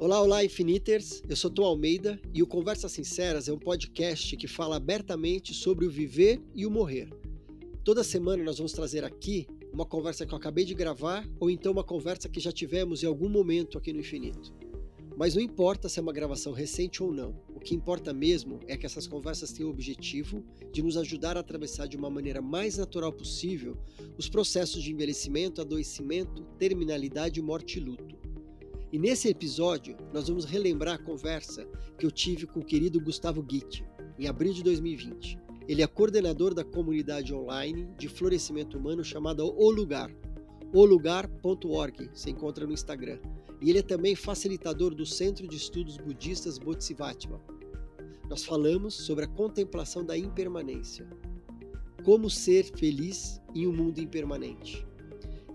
Olá, olá, Infiniters! Eu sou Tom Almeida e o Conversas Sinceras é um podcast que fala abertamente sobre o viver e o morrer. Toda semana nós vamos trazer aqui uma conversa que eu acabei de gravar ou então uma conversa que já tivemos em algum momento aqui no Infinito. Mas não importa se é uma gravação recente ou não, o que importa mesmo é que essas conversas têm o objetivo de nos ajudar a atravessar de uma maneira mais natural possível os processos de envelhecimento, adoecimento, terminalidade, morte e luto. E nesse episódio, nós vamos relembrar a conversa que eu tive com o querido Gustavo Gitt, em abril de 2020. Ele é coordenador da comunidade online de florescimento humano chamada O Lugar, olugar.org, se encontra no Instagram. E ele é também facilitador do Centro de Estudos Budistas Bodhisattva. Nós falamos sobre a contemplação da impermanência. Como ser feliz em um mundo impermanente.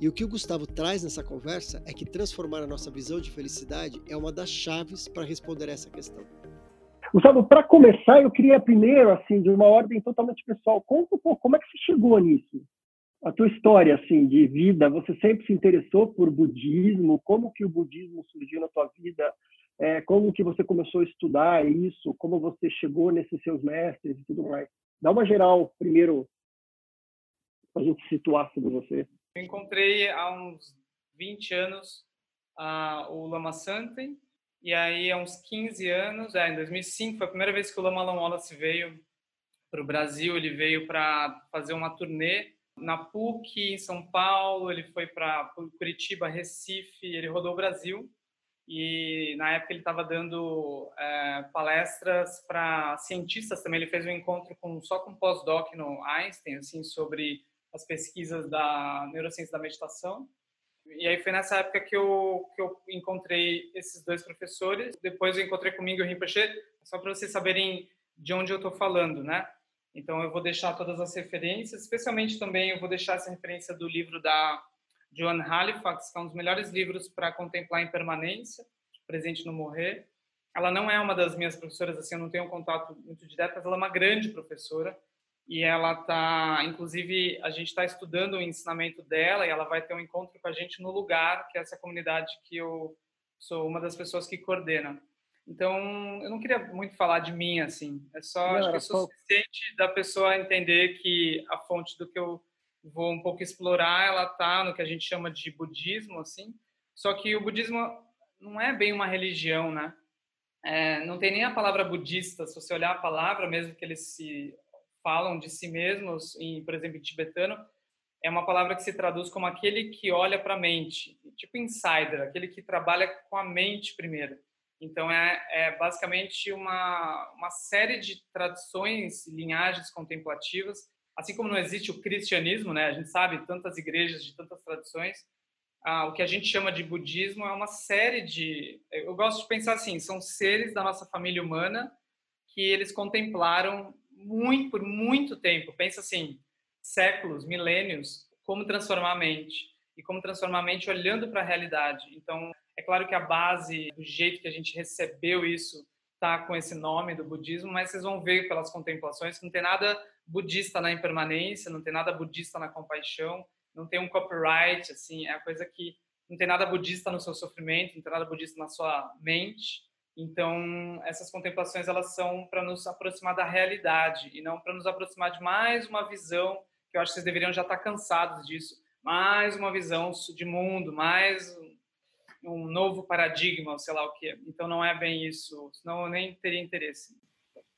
E o que o Gustavo traz nessa conversa é que transformar a nossa visão de felicidade é uma das chaves para responder essa questão. Gustavo, para começar, eu queria primeiro, assim, de uma ordem totalmente pessoal, conta um pouco como é que você chegou nisso? A tua história, assim, de vida, você sempre se interessou por budismo? Como que o budismo surgiu na tua vida? É, como que você começou a estudar isso? Como você chegou nesses seus mestres e tudo mais? Dá uma geral primeiro, para a gente situar sobre você. Eu encontrei há uns 20 anos uh, o Lama Santen, e aí há uns 15 anos, é, em 2005, foi a primeira vez que o Lama Wallace veio para o Brasil, ele veio para fazer uma turnê na PUC, em São Paulo, ele foi para Curitiba, Recife, ele rodou o Brasil, e na época ele estava dando é, palestras para cientistas também, ele fez um encontro com, só com pós-doc no Einstein, assim, sobre as pesquisas da neurociência da meditação. E aí foi nessa época que eu, que eu encontrei esses dois professores. Depois eu encontrei comigo o Rinpoche, só para vocês saberem de onde eu estou falando, né? Então eu vou deixar todas as referências, especialmente também eu vou deixar essa referência do livro da Joan Halifax, que é um dos melhores livros para contemplar a impermanência, presente no morrer. Ela não é uma das minhas professoras, assim, eu não tenho um contato muito direto, mas ela é uma grande professora e ela está, inclusive, a gente está estudando o ensinamento dela e ela vai ter um encontro com a gente no lugar, que é essa comunidade que eu sou uma das pessoas que coordena. Então, eu não queria muito falar de mim, assim, é só, não, acho que é suficiente da pessoa entender que a fonte do que eu vou um pouco explorar, ela está no que a gente chama de budismo, assim, só que o budismo não é bem uma religião, né? É, não tem nem a palavra budista, se você olhar a palavra, mesmo que eles se falam de si mesmos, em, por exemplo, em tibetano, é uma palavra que se traduz como aquele que olha para a mente, tipo insider, aquele que trabalha com a mente primeiro. Então, é, é basicamente uma, uma série de tradições, linhagens contemplativas, assim como não existe o cristianismo, né? A gente sabe tantas igrejas de tantas tradições. Ah, o que a gente chama de budismo é uma série de. Eu gosto de pensar assim: são seres da nossa família humana que eles contemplaram muito, por muito tempo, pensa assim, séculos, milênios, como transformar a mente e como transformar a mente olhando para a realidade. Então, é claro que a base, do jeito que a gente recebeu isso, tá com esse nome do budismo, mas vocês vão ver pelas contemplações que não tem nada budista na impermanência, não tem nada budista na compaixão, não tem um copyright, assim, é a coisa que não tem nada budista no seu sofrimento, não tem nada budista na sua mente, então, essas contemplações elas são para nos aproximar da realidade e não para nos aproximar de mais uma visão que eu acho que vocês deveriam já estar cansados disso, mais uma visão de mundo, mais um novo paradigma, sei lá o que. Então, não é bem isso, senão eu nem teria interesse.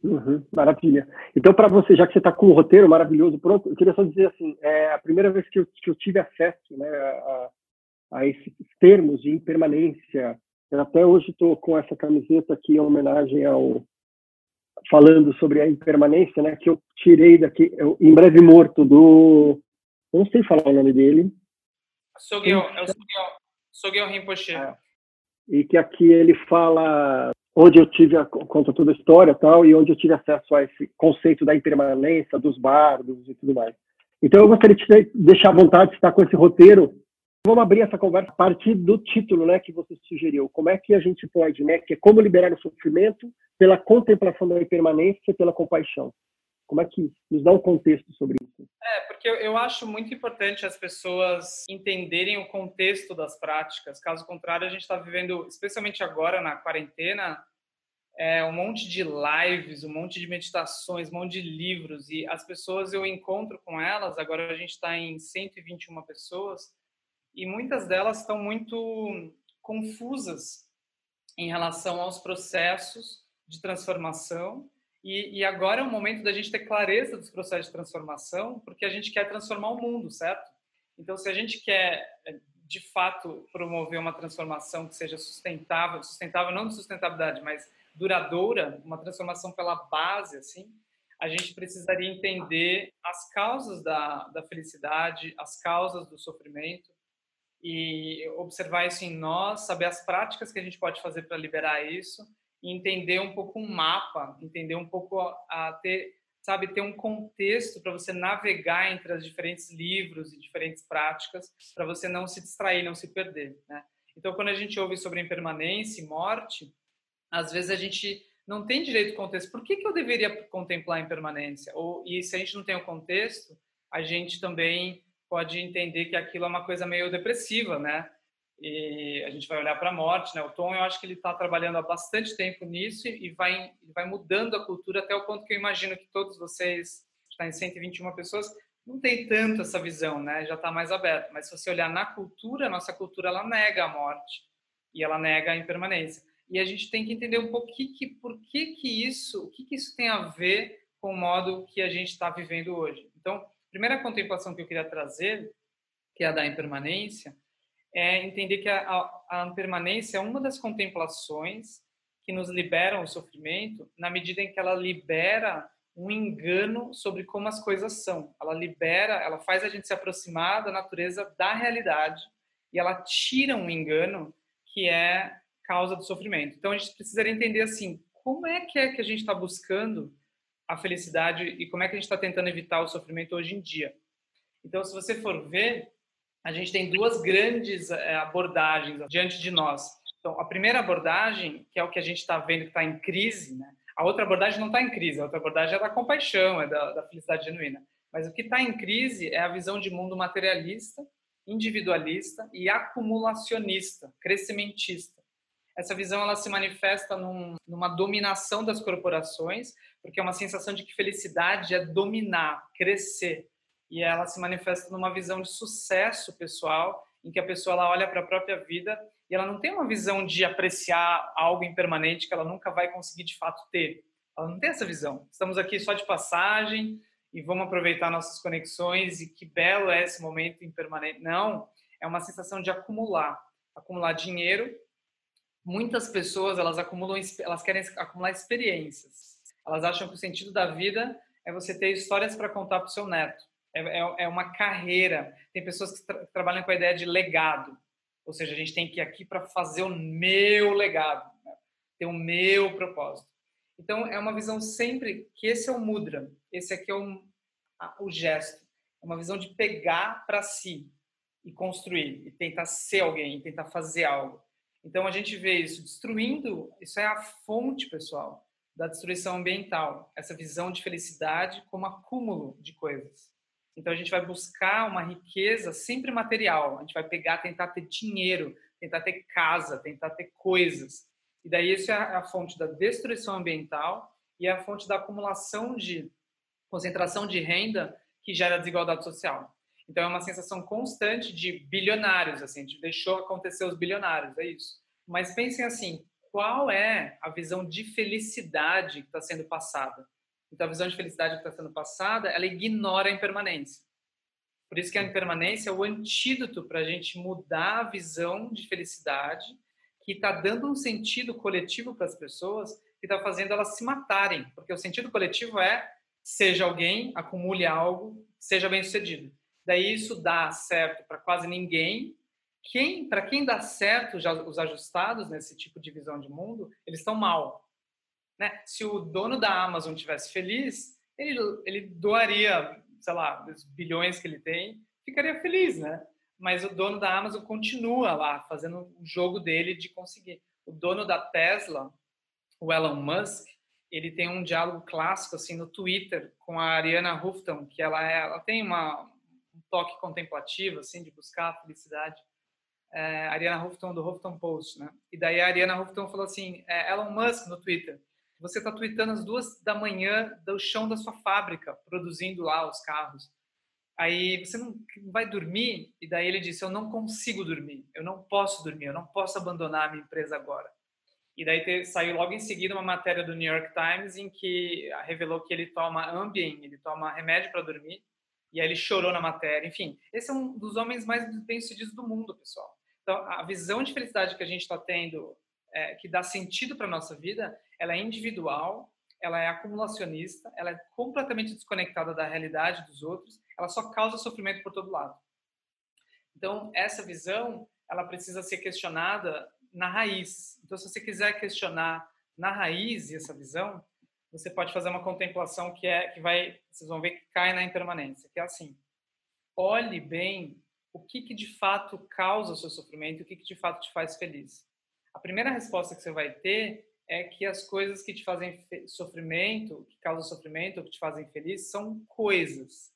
Uhum, maravilha. Então, para você, já que você está com o roteiro maravilhoso pronto, eu queria só dizer assim, é a primeira vez que eu, que eu tive acesso né, a, a esses termos de impermanência, eu até hoje estou com essa camiseta aqui em homenagem ao falando sobre a impermanência, né? Que eu tirei daqui, eu, em breve morto do, eu não sei falar o nome dele. Sogyo, é o Sogyo, Sogyo Rinpoche. É. E que aqui ele fala onde eu tive a, conta toda a história tal e onde eu tive acesso a esse conceito da impermanência dos bardos e tudo mais. Então eu gostaria de deixar à vontade de estar com esse roteiro Vamos abrir essa conversa a partir do título né, que você sugeriu. Como é que a gente pode, né, que é como liberar o sofrimento pela contemplação da impermanência e pela compaixão. Como é que nos dá um contexto sobre isso? É, porque eu acho muito importante as pessoas entenderem o contexto das práticas. Caso contrário, a gente está vivendo, especialmente agora na quarentena, é, um monte de lives, um monte de meditações, um monte de livros. E as pessoas, eu encontro com elas, agora a gente está em 121 pessoas, e muitas delas estão muito confusas em relação aos processos de transformação. E, e, agora é o momento da gente ter clareza dos processos de transformação, porque a gente quer transformar o mundo, certo? Então, se a gente quer, de fato, promover uma transformação que seja sustentável, sustentável não de sustentabilidade, mas duradoura, uma transformação pela base, assim, a gente precisaria entender as causas da, da felicidade, as causas do sofrimento e observar isso em nós, saber as práticas que a gente pode fazer para liberar isso e entender um pouco um mapa, entender um pouco a, a ter, sabe, ter um contexto para você navegar entre os diferentes livros e diferentes práticas, para você não se distrair, não se perder, né? Então, quando a gente ouve sobre impermanência e morte, às vezes a gente não tem direito ao contexto. Por que, que eu deveria contemplar a impermanência? Ou, e se a gente não tem o contexto, a gente também pode entender que aquilo é uma coisa meio depressiva, né? E a gente vai olhar para a morte, né? O Tom, eu acho que ele está trabalhando há bastante tempo nisso e vai, vai mudando a cultura até o ponto que eu imagino que todos vocês, está em 121 pessoas, não tem tanto essa visão, né? Já está mais aberto. Mas se você olhar na cultura, a nossa cultura ela nega a morte e ela nega a impermanência e a gente tem que entender um pouco que, por que, que isso, o que, que isso tem a ver com o modo que a gente está vivendo hoje. Então, primeira contemplação que eu queria trazer, que é a da impermanência, é entender que a, a, a impermanência é uma das contemplações que nos liberam o sofrimento, na medida em que ela libera um engano sobre como as coisas são. Ela libera, ela faz a gente se aproximar da natureza da realidade e ela tira um engano que é causa do sofrimento. Então a gente precisaria entender assim, como é que é que a gente está buscando a felicidade e como é que a gente está tentando evitar o sofrimento hoje em dia. Então, se você for ver, a gente tem duas grandes é, abordagens diante de nós. Então, a primeira abordagem, que é o que a gente está vendo que está em crise, né? A outra abordagem não está em crise, a outra abordagem é da compaixão, é da, da felicidade genuína. Mas o que está em crise é a visão de mundo materialista, individualista e acumulacionista, crescimentista essa visão ela se manifesta num, numa dominação das corporações, porque é uma sensação de que felicidade é dominar, crescer. E ela se manifesta numa visão de sucesso pessoal, em que a pessoa ela olha para a própria vida e ela não tem uma visão de apreciar algo impermanente que ela nunca vai conseguir de fato ter. Ela não tem essa visão. Estamos aqui só de passagem e vamos aproveitar nossas conexões e que belo é esse momento impermanente. Não, é uma sensação de acumular, acumular dinheiro muitas pessoas elas acumulam, elas querem acumular experiências. Elas acham que o sentido da vida é você ter histórias para contar para o seu neto. É, é, é, uma carreira. Tem pessoas que tra trabalham com a ideia de legado. Ou seja, a gente tem que ir aqui para fazer o meu legado, né? ter o meu propósito. Então, é uma visão sempre que esse é o mudra, esse aqui é o, o gesto. É uma visão de pegar para si e construir, e tentar ser alguém, tentar fazer algo. Então a gente vê isso destruindo, isso é a fonte, pessoal, da destruição ambiental, essa visão de felicidade como acúmulo de coisas. Então a gente vai buscar uma riqueza sempre material, a gente vai pegar, tentar ter dinheiro, tentar ter casa, tentar ter coisas. E daí isso é a fonte da destruição ambiental e é a fonte da acumulação de concentração de renda que gera desigualdade social. Então é uma sensação constante de bilionários, assim, gente deixou acontecer os bilionários, é isso. Mas pensem assim, qual é a visão de felicidade que está sendo passada? Então a visão de felicidade que está sendo passada, ela ignora a impermanência. Por isso que a impermanência é o antídoto para a gente mudar a visão de felicidade que está dando um sentido coletivo para as pessoas que está fazendo elas se matarem, porque o sentido coletivo é seja alguém, acumule algo, seja bem sucedido. Daí isso dá certo para quase ninguém. Quem, para quem dá certo, já, os ajustados nesse tipo de visão de mundo, eles estão mal. Né? Se o dono da Amazon tivesse feliz, ele, ele doaria, sei lá, os bilhões que ele tem, ficaria feliz, né? Mas o dono da Amazon continua lá fazendo o jogo dele de conseguir. O dono da Tesla, o Elon Musk, ele tem um diálogo clássico assim no Twitter com a Ariana Huffington, que ela é, ela tem uma um toque contemplativo assim de buscar a felicidade. É, Ariana Huffington do Huffington Post, né? E daí a Ariana Huffington falou assim, é, Elon Musk no Twitter, você está tweetando às duas da manhã do chão da sua fábrica, produzindo lá os carros. Aí você não vai dormir? E daí ele disse: Eu não consigo dormir, eu não posso dormir, eu não posso abandonar a minha empresa agora. E daí te, saiu logo em seguida uma matéria do New York Times em que revelou que ele toma Ambien, ele toma remédio para dormir, e aí ele chorou na matéria. Enfim, esse é um dos homens mais bem-sucedidos do mundo, pessoal. Então, a visão de felicidade que a gente está tendo, é, que dá sentido para nossa vida, ela é individual, ela é acumulacionista, ela é completamente desconectada da realidade dos outros, ela só causa sofrimento por todo lado. Então, essa visão, ela precisa ser questionada na raiz. Então, se você quiser questionar na raiz essa visão, você pode fazer uma contemplação que é que vai, vocês vão ver que cai na impermanência, que é assim: olhe bem o que, que de fato causa o seu sofrimento, o que, que de fato te faz feliz. A primeira resposta que você vai ter é que as coisas que te fazem sofrimento, que causam sofrimento, ou que te fazem feliz, são coisas.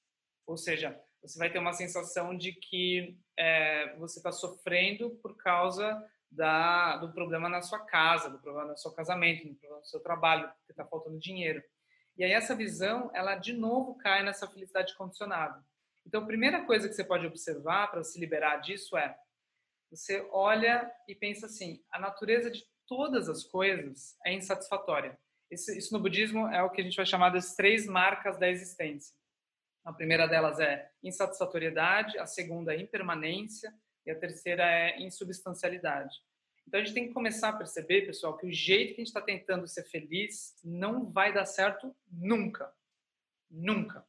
Ou seja, você vai ter uma sensação de que é, você está sofrendo por causa da, do problema na sua casa, do problema no seu casamento, do problema no seu trabalho, porque está faltando dinheiro. E aí essa visão, ela de novo cai nessa felicidade condicionada. Então, a primeira coisa que você pode observar para se liberar disso é você olha e pensa assim: a natureza de todas as coisas é insatisfatória. Isso, isso, no budismo é o que a gente vai chamar das três marcas da existência. A primeira delas é insatisfatoriedade, a segunda é impermanência e a terceira é insubstancialidade. Então a gente tem que começar a perceber, pessoal, que o jeito que a gente está tentando ser feliz não vai dar certo nunca. Nunca.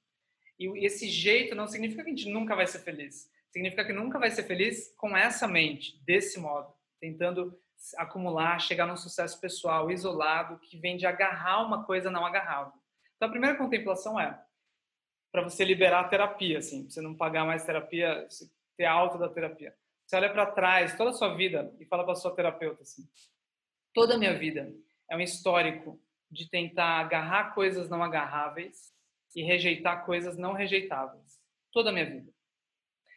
E esse jeito não significa que a gente nunca vai ser feliz. Significa que nunca vai ser feliz com essa mente, desse modo, tentando acumular, chegar num sucesso pessoal isolado que vem de agarrar uma coisa não agarrável. Então a primeira contemplação é para você liberar a terapia, assim, você não pagar mais terapia, ter alta da terapia. Você olha para trás, toda a sua vida e fala para sua terapeuta assim: toda a minha vida é um histórico de tentar agarrar coisas não agarráveis e rejeitar coisas não rejeitáveis. Toda a minha vida.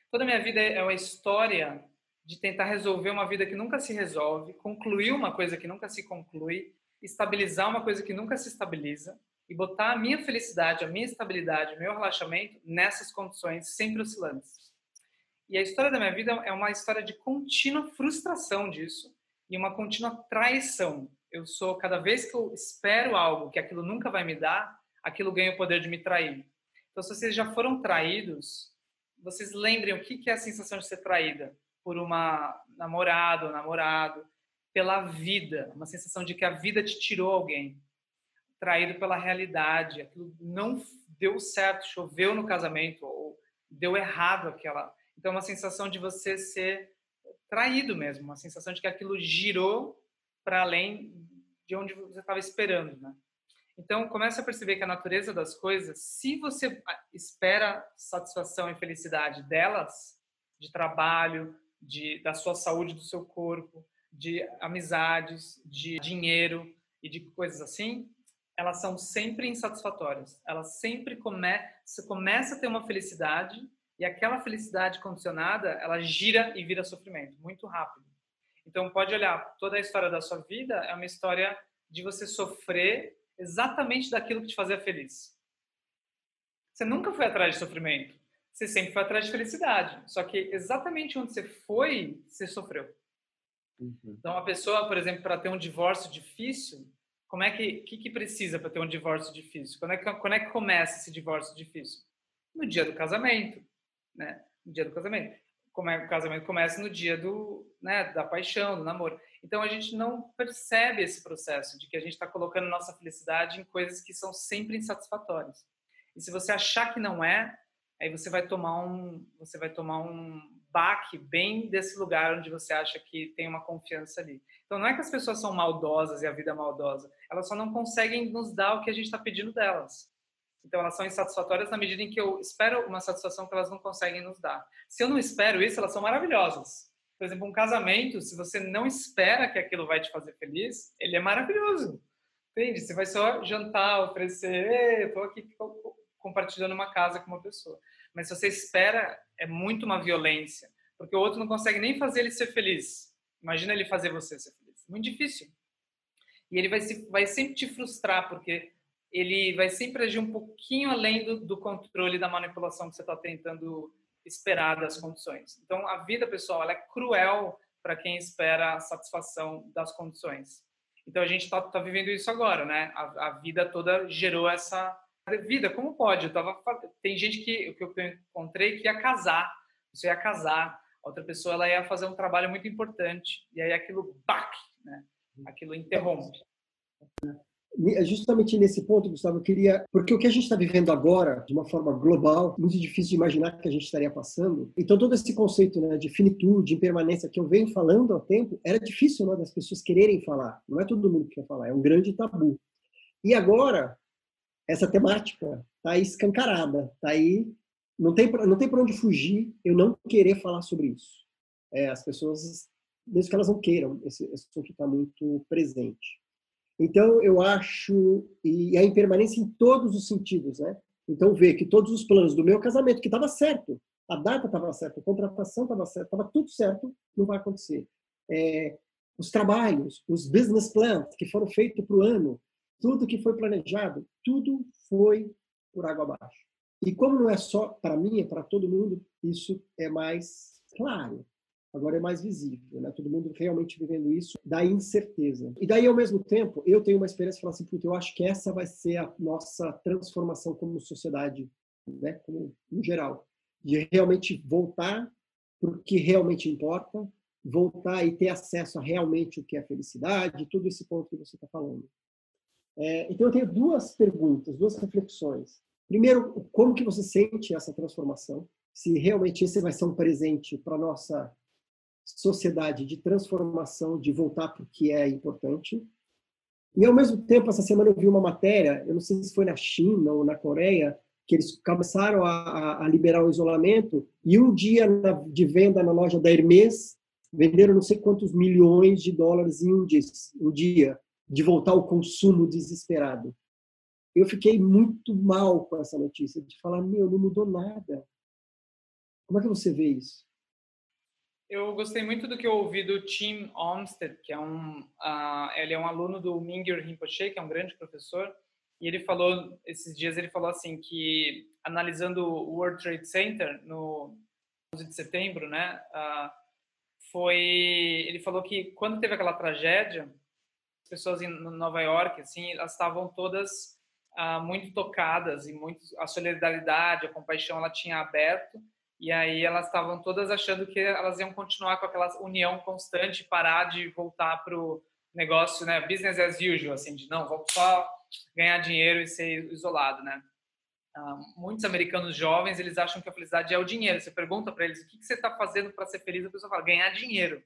Toda a minha vida é uma história de tentar resolver uma vida que nunca se resolve, concluir uma coisa que nunca se conclui, estabilizar uma coisa que nunca se estabiliza e botar a minha felicidade, a minha estabilidade, o meu relaxamento nessas condições sempre oscilantes. E a história da minha vida é uma história de contínua frustração disso e uma contínua traição. Eu sou, cada vez que eu espero algo que aquilo nunca vai me dar, aquilo ganha o poder de me trair. Então, se vocês já foram traídos, vocês lembrem o que é a sensação de ser traída por uma namorada ou namorado, pela vida, uma sensação de que a vida te tirou alguém, traído pela realidade, aquilo não deu certo, choveu no casamento ou deu errado aquela. Então, uma sensação de você ser traído mesmo, uma sensação de que aquilo girou para além de onde você estava esperando, né? Então, comece a perceber que a natureza das coisas, se você espera satisfação e felicidade delas, de trabalho, de, da sua saúde, do seu corpo, de amizades, de dinheiro e de coisas assim, elas são sempre insatisfatórias. Elas sempre come, você começa a ter uma felicidade e aquela felicidade condicionada, ela gira e vira sofrimento muito rápido. Então pode olhar, toda a história da sua vida é uma história de você sofrer exatamente daquilo que te fazia feliz. Você nunca foi atrás de sofrimento você sempre foi atrás de felicidade. Só que exatamente onde você foi, você sofreu. Uhum. Então, a pessoa, por exemplo, para ter um divórcio difícil, como é que, que, que precisa para ter um divórcio difícil? Quando é, que, quando é que começa esse divórcio difícil? No dia do casamento, né? No dia do casamento. Como é, o casamento começa no dia do, né, da paixão, do namoro. Então a gente não percebe esse processo de que a gente está colocando nossa felicidade em coisas que são sempre insatisfatórias. E se você achar que não é, aí você vai tomar um você vai tomar um baque bem desse lugar onde você acha que tem uma confiança ali. Então não é que as pessoas são maldosas e a vida é maldosa, elas só não conseguem nos dar o que a gente está pedindo delas. Então elas são insatisfatórias na medida em que eu espero uma satisfação que elas não conseguem nos dar. Se eu não espero isso, elas são maravilhosas. Por exemplo, um casamento, se você não espera que aquilo vai te fazer feliz, ele é maravilhoso. Entende? Você vai só jantar, oferecer, estou aqui compartilhando uma casa com uma pessoa. Mas se você espera, é muito uma violência, porque o outro não consegue nem fazer ele ser feliz. Imagina ele fazer você ser feliz. Muito difícil. E ele vai, se, vai sempre te frustrar, porque ele vai sempre agir um pouquinho além do, do controle da manipulação que você está tentando esperar das condições. Então, a vida, pessoal, é cruel para quem espera a satisfação das condições. Então, a gente está tá vivendo isso agora, né? A, a, vida toda gerou essa vida. Como pode? Eu tava, tem gente que, que eu encontrei que ia casar. Você ia casar, outra pessoa ela ia fazer um trabalho muito importante. E aí aquilo, bac, né? Aquilo interrompe. É justamente nesse ponto, Gustavo, eu queria. Porque o que a gente está vivendo agora, de uma forma global, muito difícil de imaginar que a gente estaria passando. Então, todo esse conceito né, de finitude, impermanência que eu venho falando há tempo, era difícil né, das pessoas quererem falar. Não é todo mundo que quer falar, é um grande tabu. E agora, essa temática está aí escancarada, está aí. Não tem, não tem para onde fugir eu não querer falar sobre isso. É, as pessoas, mesmo que elas não queiram, esse assunto está muito presente. Então, eu acho, e a impermanência em todos os sentidos, né? Então, ver que todos os planos do meu casamento, que estava certo, a data estava certa, a contratação estava certa, estava tudo certo, não vai acontecer. É, os trabalhos, os business plans que foram feitos para o ano, tudo que foi planejado, tudo foi por água abaixo. E como não é só para mim, é para todo mundo, isso é mais claro agora é mais visível, né? Todo mundo realmente vivendo isso, da incerteza. E daí, ao mesmo tempo, eu tenho uma experiência de falar assim, eu acho que essa vai ser a nossa transformação como sociedade, né? Como, em geral. De realmente voltar para o que realmente importa, voltar e ter acesso a realmente o que é felicidade, tudo esse ponto que você está falando. É, então, eu tenho duas perguntas, duas reflexões. Primeiro, como que você sente essa transformação? Se realmente esse vai ser um presente para nossa sociedade de transformação, de voltar para o que é importante. E, ao mesmo tempo, essa semana eu vi uma matéria, eu não sei se foi na China ou na Coreia, que eles começaram a, a liberar o isolamento, e um dia de venda na loja da Hermes, venderam não sei quantos milhões de dólares em um dia, um dia de voltar ao consumo desesperado. Eu fiquei muito mal com essa notícia, de falar, meu, não mudou nada. Como é que você vê isso? Eu gostei muito do que eu ouvi do Tim Olmsted, que é um, uh, ele é um aluno do Mingyur Rinpoche, que é um grande professor, e ele falou, esses dias ele falou assim, que analisando o World Trade Center no 11 de setembro, né, uh, foi, ele falou que quando teve aquela tragédia, as pessoas em Nova York, assim, elas estavam todas uh, muito tocadas e muito, a solidariedade, a compaixão, ela tinha aberto, e aí elas estavam todas achando que elas iam continuar com aquela união constante, parar de voltar para o negócio, né, business as usual, assim, de não, vamos só ganhar dinheiro e ser isolado, né? Uh, muitos americanos jovens eles acham que a felicidade é o dinheiro. Você pergunta para eles o que, que você está fazendo para ser feliz, a pessoa fala ganhar dinheiro.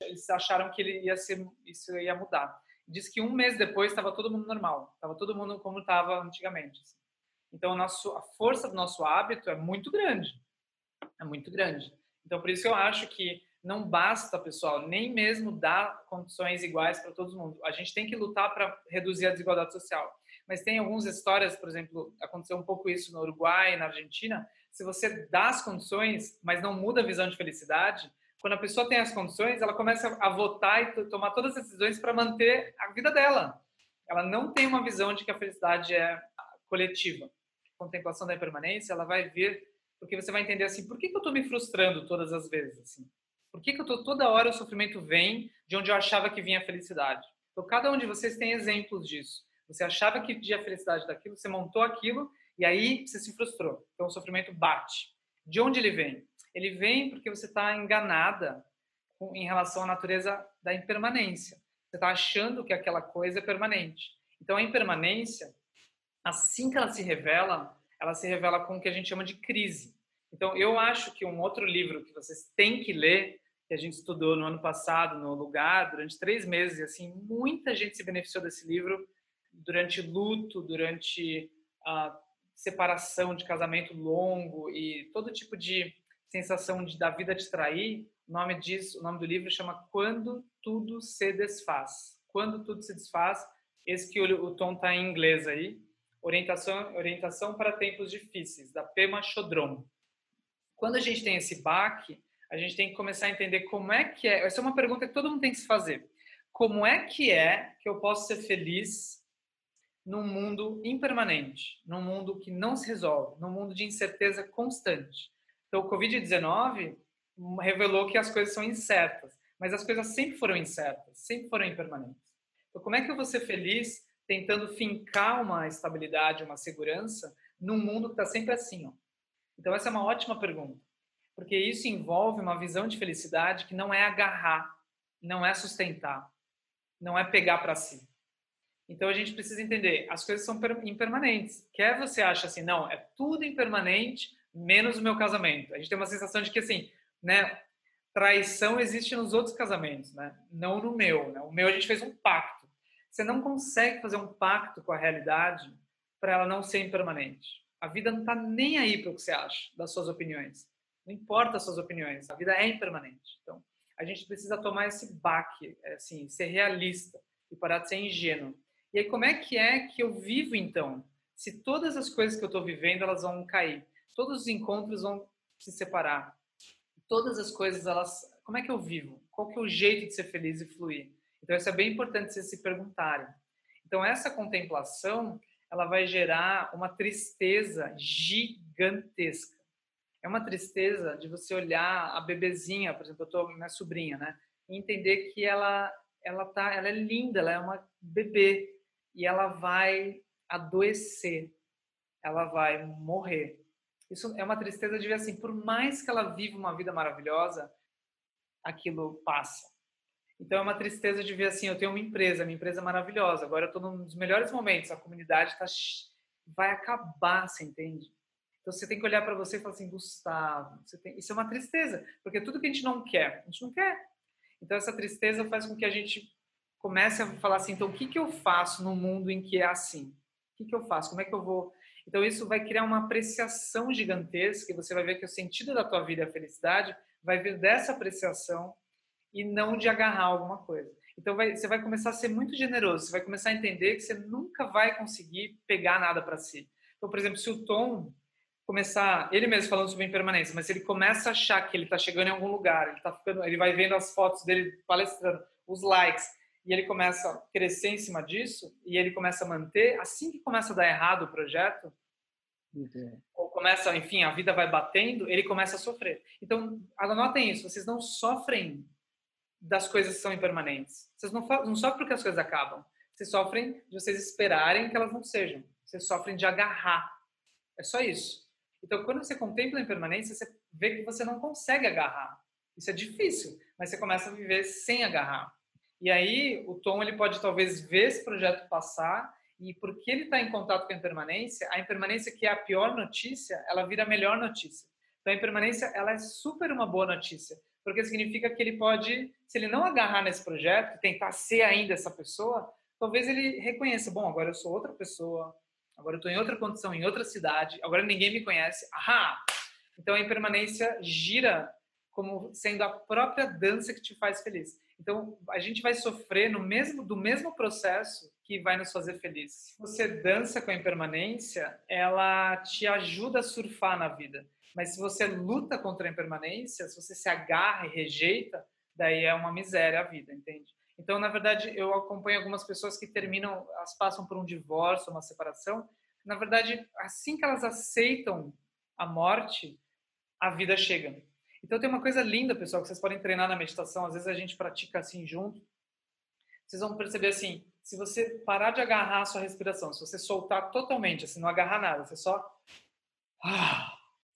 Eles acharam que ele ia ser, isso ia mudar. Diz que um mês depois estava todo mundo normal, estava todo mundo como estava antigamente. Assim. Então, a, nosso, a força do nosso hábito é muito grande é muito grande. Então, por isso eu acho que não basta, pessoal, nem mesmo dar condições iguais para todo mundo. A gente tem que lutar para reduzir a desigualdade social. Mas tem algumas histórias, por exemplo, aconteceu um pouco isso no Uruguai, na Argentina. Se você dá as condições, mas não muda a visão de felicidade, quando a pessoa tem as condições, ela começa a votar e tomar todas as decisões para manter a vida dela. Ela não tem uma visão de que a felicidade é coletiva. A contemplação da impermanência, ela vai vir porque você vai entender assim, por que, que eu estou me frustrando todas as vezes? Assim? Por que, que eu tô, toda hora o sofrimento vem de onde eu achava que vinha a felicidade? Então, cada um de vocês tem exemplos disso. Você achava que vinha a felicidade daquilo, você montou aquilo e aí você se frustrou. Então, o sofrimento bate. De onde ele vem? Ele vem porque você está enganada em relação à natureza da impermanência. Você está achando que aquela coisa é permanente. Então, a impermanência, assim que ela se revela, ela se revela com o que a gente chama de crise. Então, eu acho que um outro livro que vocês têm que ler, que a gente estudou no ano passado no lugar durante três meses, e assim muita gente se beneficiou desse livro durante luto, durante a separação de casamento longo e todo tipo de sensação de da vida te trair. O nome diz, o nome do livro chama Quando tudo se desfaz. Quando tudo se desfaz esse que o, o tom está em inglês aí, orientação, orientação para tempos difíceis, da Pema Chodron. Quando a gente tem esse baque, a gente tem que começar a entender como é que é. Essa é uma pergunta que todo mundo tem que se fazer. Como é que é que eu posso ser feliz num mundo impermanente, num mundo que não se resolve, num mundo de incerteza constante? Então, o Covid-19 revelou que as coisas são incertas, mas as coisas sempre foram incertas, sempre foram impermanentes. Então, como é que eu vou ser feliz tentando fincar uma estabilidade, uma segurança num mundo que está sempre assim? Ó? Então, essa é uma ótima pergunta, porque isso envolve uma visão de felicidade que não é agarrar, não é sustentar, não é pegar para si. Então, a gente precisa entender, as coisas são impermanentes. Quer você acha assim, não, é tudo impermanente, menos o meu casamento. A gente tem uma sensação de que, assim, né, traição existe nos outros casamentos, né? Não no meu, né? O meu a gente fez um pacto. Você não consegue fazer um pacto com a realidade para ela não ser impermanente. A vida não está nem aí para o que você acha das suas opiniões. Não importa as suas opiniões, a vida é impermanente. Então, a gente precisa tomar esse baque, assim, ser realista e parar de ser ingênuo. E aí, como é que é que eu vivo então? Se todas as coisas que eu estou vivendo elas vão cair, todos os encontros vão se separar, todas as coisas elas, como é que eu vivo? Qual que é o jeito de ser feliz e fluir? Então, isso é bem importante vocês se perguntarem. Então, essa contemplação, ela vai gerar uma tristeza gigantesca. É uma tristeza de você olhar a bebezinha, por exemplo, eu tô minha sobrinha, né? E entender que ela ela tá, ela é linda, ela é uma bebê e ela vai adoecer. Ela vai morrer. Isso é uma tristeza de ver assim, por mais que ela viva uma vida maravilhosa, aquilo passa. Então é uma tristeza de ver assim, eu tenho uma empresa, minha empresa é maravilhosa, agora eu estou num dos melhores momentos, a comunidade tá, vai acabar, você entende? Então você tem que olhar para você e falar assim, Gustavo, tem... isso é uma tristeza, porque tudo que a gente não quer, a gente não quer. Então essa tristeza faz com que a gente comece a falar assim, então o que, que eu faço no mundo em que é assim? O que, que eu faço? Como é que eu vou... Então isso vai criar uma apreciação gigantesca e você vai ver que o sentido da tua vida é a felicidade, vai vir dessa apreciação e não de agarrar alguma coisa. Então vai, você vai começar a ser muito generoso, você vai começar a entender que você nunca vai conseguir pegar nada para si. Então, por exemplo, se o Tom começar, ele mesmo falando sobre impermanência, mas ele começa a achar que ele está chegando em algum lugar, ele tá ficando, ele vai vendo as fotos dele palestrando, os likes, e ele começa a crescer em cima disso, e ele começa a manter, assim que começa a dar errado o projeto, Entendi. ou começa, enfim, a vida vai batendo, ele começa a sofrer. Então, anotem isso, vocês não sofrem das coisas que são impermanentes. Vocês não, não sofrem porque as coisas acabam. Vocês sofrem de vocês esperarem que elas não sejam. Vocês sofrem de agarrar. É só isso. Então, quando você contempla a impermanência, você vê que você não consegue agarrar. Isso é difícil, mas você começa a viver sem agarrar. E aí, o Tom ele pode talvez ver esse projeto passar e porque ele está em contato com a impermanência, a impermanência que é a pior notícia, ela vira a melhor notícia. Então, a impermanência ela é super uma boa notícia, porque significa que ele pode, se ele não agarrar nesse projeto, tentar ser ainda essa pessoa, talvez ele reconheça, bom, agora eu sou outra pessoa, agora eu estou em outra condição, em outra cidade, agora ninguém me conhece, ahá! Então a impermanência gira como sendo a própria dança que te faz feliz. Então a gente vai sofrer no mesmo do mesmo processo que vai nos fazer feliz. Se você dança com a impermanência, ela te ajuda a surfar na vida. Mas se você luta contra a impermanência, se você se agarra e rejeita, daí é uma miséria a vida, entende? Então, na verdade, eu acompanho algumas pessoas que terminam, elas passam por um divórcio, uma separação. Na verdade, assim que elas aceitam a morte, a vida chega. Então, tem uma coisa linda, pessoal, que vocês podem treinar na meditação. Às vezes a gente pratica assim junto. Vocês vão perceber assim, se você parar de agarrar a sua respiração, se você soltar totalmente, assim, não agarrar nada, você só ah,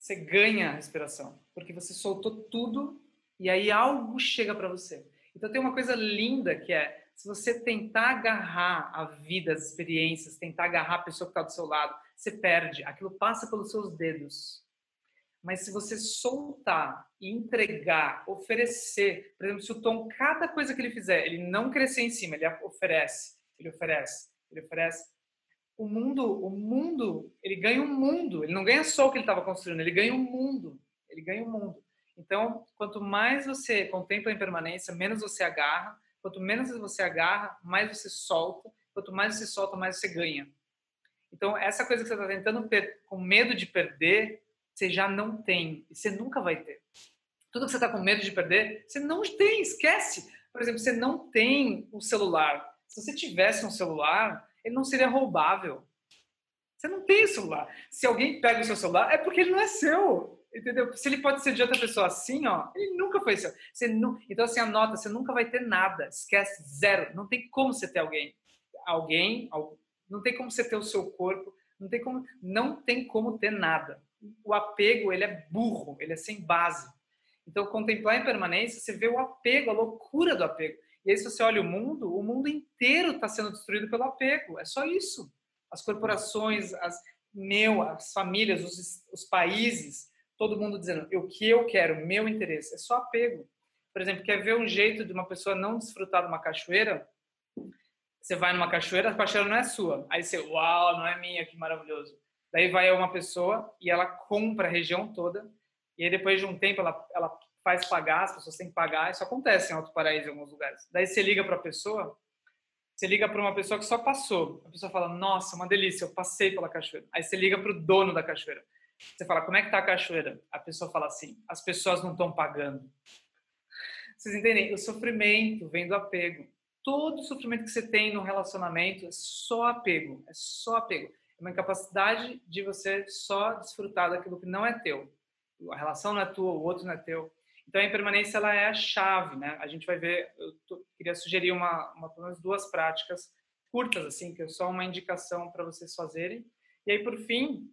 você ganha a respiração, porque você soltou tudo e aí algo chega para você. Então tem uma coisa linda que é, se você tentar agarrar a vida, as experiências, tentar agarrar a pessoa que está do seu lado, você perde, aquilo passa pelos seus dedos. Mas se você soltar entregar, oferecer, por exemplo, se o Tom, cada coisa que ele fizer, ele não crescer em cima, ele oferece, ele oferece, ele oferece, o mundo, o mundo, ele ganha um mundo. Ele não ganha só o que ele estava construindo, ele ganha um mundo. Ele ganha um mundo. Então, quanto mais você contempla a impermanência, menos você agarra. Quanto menos você agarra, mais você solta. quanto mais você solta, mais você ganha. Então, essa coisa que você está tentando com medo de perder, você já não tem e você nunca vai ter. Tudo que você está com medo de perder, você não tem, esquece. Por exemplo, você não tem o celular. Se você tivesse um celular, ele não seria roubável. Você não tem celular. Se alguém pega o seu celular, é porque ele não é seu. Entendeu? Se ele pode ser de outra pessoa assim, ó, ele nunca foi seu. Você não... Então, assim, anota, você nunca vai ter nada. Esquece, zero. Não tem como você ter alguém. Alguém, não tem como você ter o seu corpo, não tem como, não tem como ter nada. O apego, ele é burro, ele é sem base. Então, contemplar a impermanência, você vê o apego, a loucura do apego. E aí, se você olha o mundo, o mundo inteiro está sendo destruído pelo apego. É só isso. As corporações, as meu, as famílias, os, os países, todo mundo dizendo o que eu quero, meu interesse. É só apego. Por exemplo, quer ver um jeito de uma pessoa não desfrutar de uma cachoeira? Você vai numa cachoeira, a cachoeira não é sua. Aí você, uau, não é minha, que maravilhoso. Daí vai uma pessoa e ela compra a região toda. E aí depois de um tempo ela, ela faz pagar, as pessoas têm que pagar. Isso acontece em Alto Paraíso em alguns lugares. Daí você liga para a pessoa, você liga para uma pessoa que só passou. A pessoa fala, nossa, uma delícia, eu passei pela cachoeira. Aí você liga para o dono da cachoeira. Você fala, como é que tá a cachoeira? A pessoa fala assim, as pessoas não estão pagando. Vocês entendem? O sofrimento vem do apego todo sofrimento que você tem no relacionamento é só apego, é só apego. É uma incapacidade de você só desfrutar daquilo que não é teu. A relação não é tua, o outro não é teu. Então a impermanência ela é a chave, né? A gente vai ver, eu tô, queria sugerir uma, uma pelo menos duas práticas curtas assim, que é só uma indicação para vocês fazerem. E aí por fim,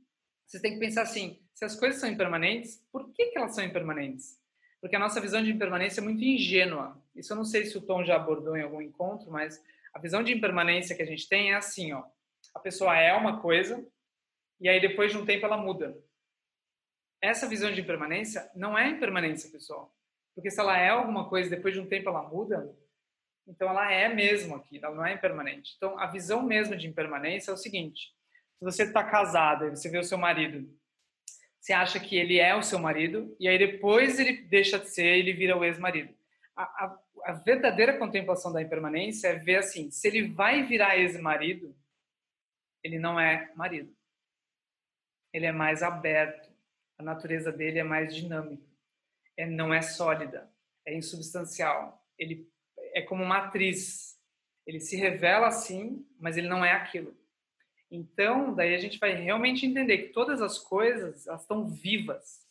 vocês têm que pensar assim, se as coisas são impermanentes, por que que elas são impermanentes? porque a nossa visão de impermanência é muito ingênua. Isso eu não sei se o Tom já abordou em algum encontro, mas a visão de impermanência que a gente tem é assim, ó. A pessoa é uma coisa e aí depois de um tempo ela muda. Essa visão de impermanência não é impermanência, pessoal. Porque se ela é alguma coisa depois de um tempo ela muda, então ela é mesmo aqui, ela não é impermanente. Então a visão mesmo de impermanência é o seguinte: se você está casada e você vê o seu marido você acha que ele é o seu marido e aí depois ele deixa de ser, ele vira o ex-marido. A, a, a, verdadeira contemplação da impermanência é ver assim, se ele vai virar ex-marido, ele não é marido. Ele é mais aberto, a natureza dele é mais dinâmica, é, não é sólida, é insubstancial. Ele é como uma ele se revela assim, mas ele não é aquilo. Então, daí a gente vai realmente entender que todas as coisas, elas estão vivas.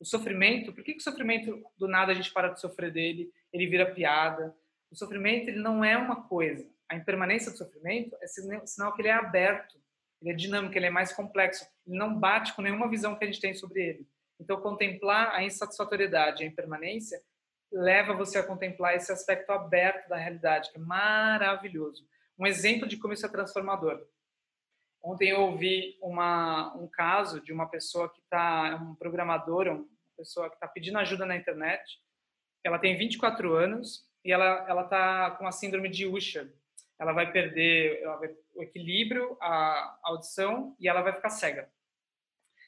O sofrimento, por que, que o sofrimento, do nada a gente para de sofrer dele, ele vira piada? O sofrimento, ele não é uma coisa. A impermanência do sofrimento é sinal que ele é aberto, ele é dinâmico, ele é mais complexo. Ele não bate com nenhuma visão que a gente tem sobre ele. Então, contemplar a insatisfatoriedade, a impermanência, leva você a contemplar esse aspecto aberto da realidade, que é maravilhoso. Um exemplo de como isso é transformador. Ontem eu ouvi uma, um caso de uma pessoa que está, é um programador, uma pessoa que está pedindo ajuda na internet. Ela tem 24 anos e ela está com a síndrome de Usher. Ela vai perder o equilíbrio, a audição e ela vai ficar cega.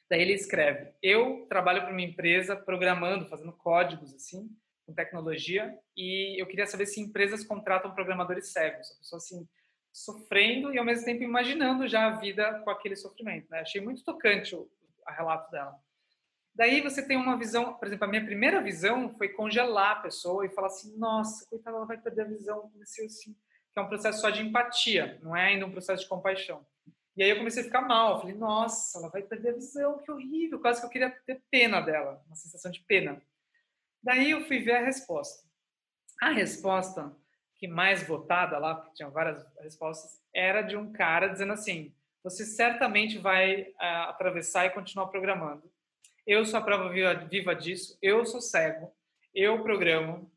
Daí ele escreve: Eu trabalho para uma empresa programando, fazendo códigos assim, com tecnologia, e eu queria saber se empresas contratam programadores cegos. A pessoa assim sofrendo e ao mesmo tempo imaginando já a vida com aquele sofrimento. Né? Achei muito tocante o relato dela. Daí você tem uma visão, por exemplo, a minha primeira visão foi congelar a pessoa e falar assim, nossa, coitada, ela vai perder a visão, comecei assim, que é um processo só de empatia, não é ainda um processo de compaixão. E aí eu comecei a ficar mal, eu falei, nossa, ela vai perder a visão, que horrível, quase que eu queria ter pena dela, uma sensação de pena. Daí eu fui ver a resposta. A resposta que mais votada lá, porque tinha várias respostas, era de um cara dizendo assim: você certamente vai uh, atravessar e continuar programando. Eu sou a prova viva, viva disso, eu sou cego, eu programo.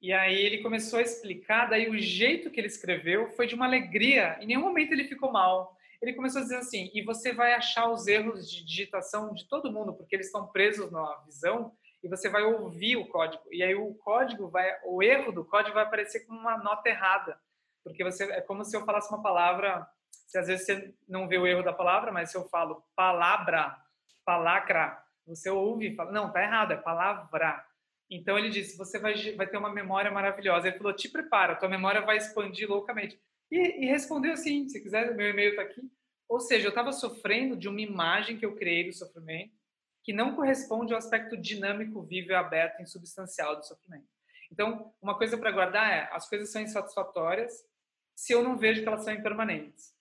E aí ele começou a explicar, daí o jeito que ele escreveu foi de uma alegria, em nenhum momento ele ficou mal. Ele começou a dizer assim: e você vai achar os erros de digitação de todo mundo, porque eles estão presos na visão, e você vai ouvir o código. E aí o código vai, o erro do código vai aparecer com uma nota errada, porque você é como se eu falasse uma palavra, se às vezes você não vê o erro da palavra, mas se eu falo palavra, palacra, você ouve e fala, não, tá errado, é palavra. Então ele disse, você vai, vai ter uma memória maravilhosa. Ele falou, te prepara, tua memória vai expandir loucamente. E, e respondeu assim, se quiser, meu e-mail está aqui. Ou seja, eu estava sofrendo de uma imagem que eu criei do sofrimento que não corresponde ao aspecto dinâmico, vivo e aberto, insubstancial do sofrimento. Então, uma coisa para guardar é: as coisas são insatisfatórias se eu não vejo que elas são impermanentes.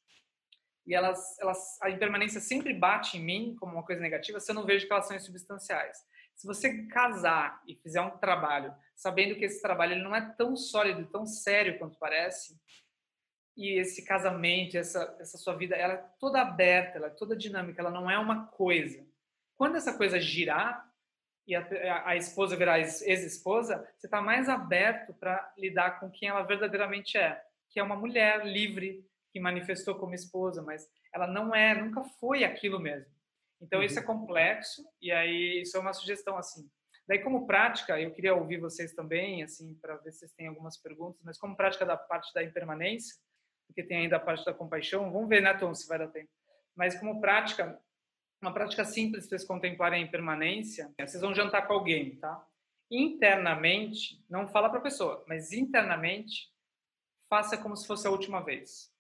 E elas, elas, a impermanência sempre bate em mim como uma coisa negativa se eu não vejo que elas são insubstanciais. Se você casar e fizer um trabalho sabendo que esse trabalho ele não é tão sólido tão sério quanto parece, e esse casamento, essa, essa sua vida, ela é toda aberta, ela é toda dinâmica, ela não é uma coisa. Quando essa coisa girar e a, a esposa virar ex-esposa, você está mais aberto para lidar com quem ela verdadeiramente é, que é uma mulher livre, que manifestou como esposa, mas ela não é, nunca foi aquilo mesmo. Então uhum. isso é complexo e aí isso é uma sugestão assim. Daí como prática, eu queria ouvir vocês também, assim, para ver se vocês têm algumas perguntas, mas como prática da parte da impermanência, porque tem ainda a parte da compaixão. Vamos ver, né, Tom, se vai dar tempo. Mas como prática, uma prática simples para vocês contemplarem a impermanência, vocês vão jantar com alguém, tá? Internamente, não fala para a pessoa, mas internamente, faça como se fosse a última vez.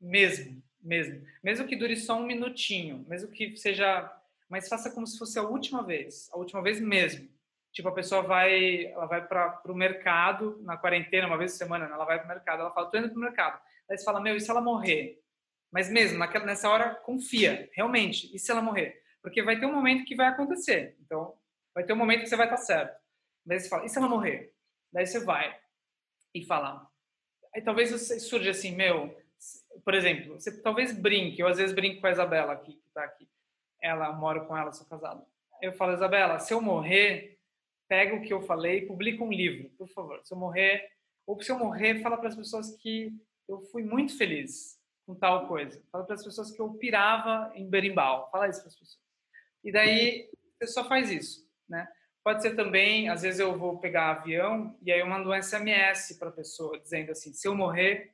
Mesmo, mesmo. Mesmo que dure só um minutinho, mesmo que seja... Mas faça como se fosse a última vez, a última vez mesmo. Tipo, a pessoa vai, ela vai para o mercado, na quarentena, uma vez por semana, ela vai para o mercado, ela fala, tô indo para o mercado. Aí você fala, meu, e se ela morrer? Mas mesmo, naquela, nessa hora, confia, realmente. E se ela morrer? Porque vai ter um momento que vai acontecer. Então, vai ter um momento que você vai estar certo. Daí você fala, e se ela morrer? Daí você vai e fala. Aí talvez surja assim, meu, por exemplo, você talvez brinque, eu às vezes brinco com a Isabela aqui, que está aqui. Ela mora com ela, sou casado. Eu falo, Isabela, se eu morrer, pega o que eu falei e publica um livro, por favor. Se eu morrer, ou se eu morrer, fala para as pessoas que eu fui muito feliz com tal coisa. Fala para as pessoas que eu pirava em berimbau. Fala isso para as pessoas. E daí você só faz isso, né? Pode ser também, às vezes eu vou pegar avião e aí eu mando um SMS para a pessoa dizendo assim: se eu morrer,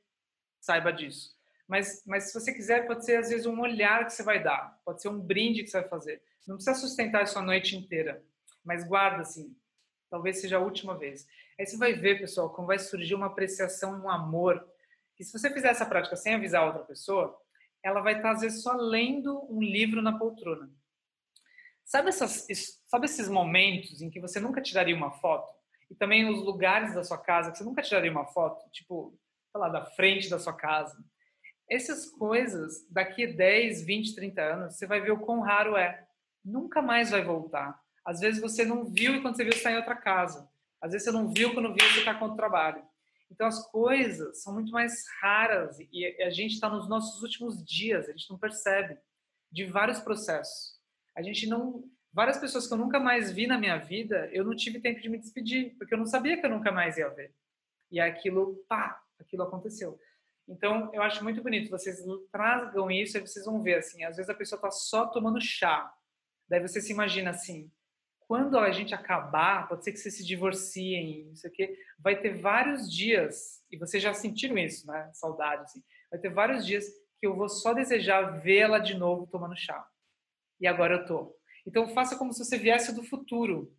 saiba disso. Mas, mas se você quiser, pode ser às vezes um olhar que você vai dar, pode ser um brinde que você vai fazer. Não precisa sustentar isso a noite inteira, mas guarda assim, talvez seja a última vez. Aí você vai ver, pessoal, como vai surgir uma apreciação, um amor e se você fizer essa prática sem avisar outra pessoa, ela vai estar, às vezes, só lendo um livro na poltrona. Sabe, essas, sabe esses momentos em que você nunca tiraria uma foto? E também os lugares da sua casa que você nunca tiraria uma foto? Tipo, sei lá, da frente da sua casa. Essas coisas, daqui 10, 20, 30 anos, você vai ver o quão raro é. Nunca mais vai voltar. Às vezes você não viu e quando você viu, você está em outra casa. Às vezes você não viu quando viu, você está com o trabalho. Então as coisas são muito mais raras e a gente está nos nossos últimos dias, a gente não percebe de vários processos. A gente não, várias pessoas que eu nunca mais vi na minha vida, eu não tive tempo de me despedir, porque eu não sabia que eu nunca mais ia ver. E aquilo, pá, aquilo aconteceu. Então, eu acho muito bonito. Vocês tragam isso e vocês vão ver, assim, às vezes a pessoa está só tomando chá. Daí você se imagina assim, quando a gente acabar, pode ser que vocês se divorciem, não sei o quê, vai ter vários dias, e vocês já sentiram isso, né? Saudade, assim. Vai ter vários dias que eu vou só desejar vê-la de novo tomando chá. E agora eu tô. Então faça como se você viesse do futuro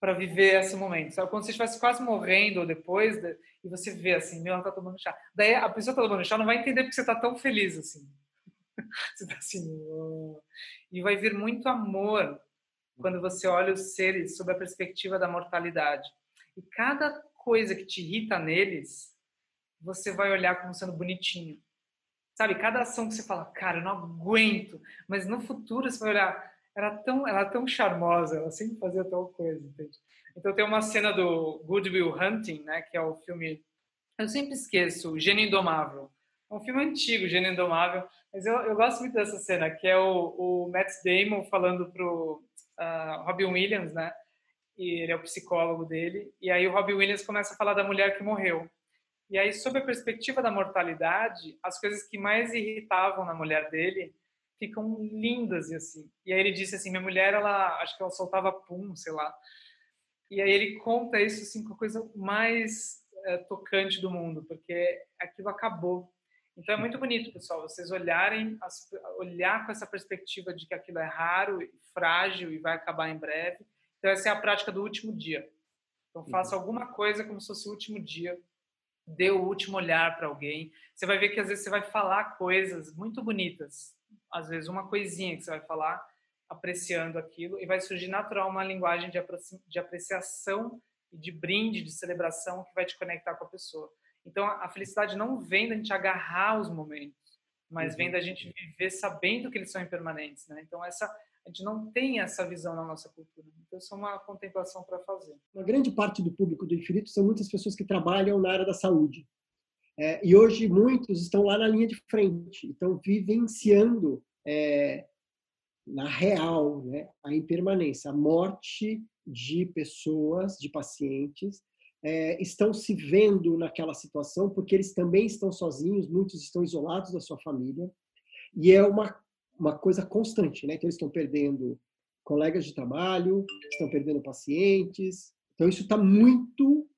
para viver esse momento. Sabe? Quando você estivesse quase morrendo ou depois, de, e você vê assim, meu, ela tá tomando chá. Daí a pessoa tá tomando chá não vai entender porque você tá tão feliz assim. você tá assim, oh. e vai vir muito amor quando você olha os seres sob a perspectiva da mortalidade. E cada coisa que te irrita neles, você vai olhar como sendo bonitinho. Sabe, cada ação que você fala, cara, eu não aguento, mas no futuro você vai olhar, era tão, ela tão charmosa, ela sempre fazia tal coisa, entende? Então tem uma cena do Good Will Hunting, né, que é o filme, eu sempre esqueço, o Gênio Indomável. É um filme antigo, Gênio Indomável, mas eu, eu gosto muito dessa cena, que é o, o Matt Damon falando pro uh, Robin Williams, né? E ele é o psicólogo dele. E aí o Robin Williams começa a falar da mulher que morreu. E aí, sob a perspectiva da mortalidade, as coisas que mais irritavam na mulher dele ficam lindas e assim. E aí ele disse assim, minha mulher, ela, acho que ela soltava pum, sei lá. E aí ele conta isso assim com a coisa mais é, tocante do mundo, porque aquilo acabou. Então é muito bonito, pessoal, vocês olharem, olhar com essa perspectiva de que aquilo é raro, frágil e vai acabar em breve. Então essa é a prática do último dia. Então faça uhum. alguma coisa como se fosse o último dia dê o último olhar para alguém. Você vai ver que às vezes você vai falar coisas muito bonitas, às vezes uma coisinha que você vai falar apreciando aquilo e vai surgir natural uma linguagem de apreciação e de brinde, de celebração que vai te conectar com a pessoa. Então a felicidade não vem da gente agarrar os momentos, mas uhum. vem da gente viver sabendo que eles são impermanentes, né? Então essa a gente não tem essa visão na nossa cultura. Então, isso é uma contemplação para fazer. Uma grande parte do público do Infinito são muitas pessoas que trabalham na área da saúde. É, e hoje muitos estão lá na linha de frente, estão vivenciando é, na real né, a impermanência, a morte de pessoas, de pacientes, é, estão se vendo naquela situação porque eles também estão sozinhos, muitos estão isolados da sua família, e é uma uma coisa constante, né? Então eles estão perdendo colegas de trabalho, estão perdendo pacientes. Então isso está muito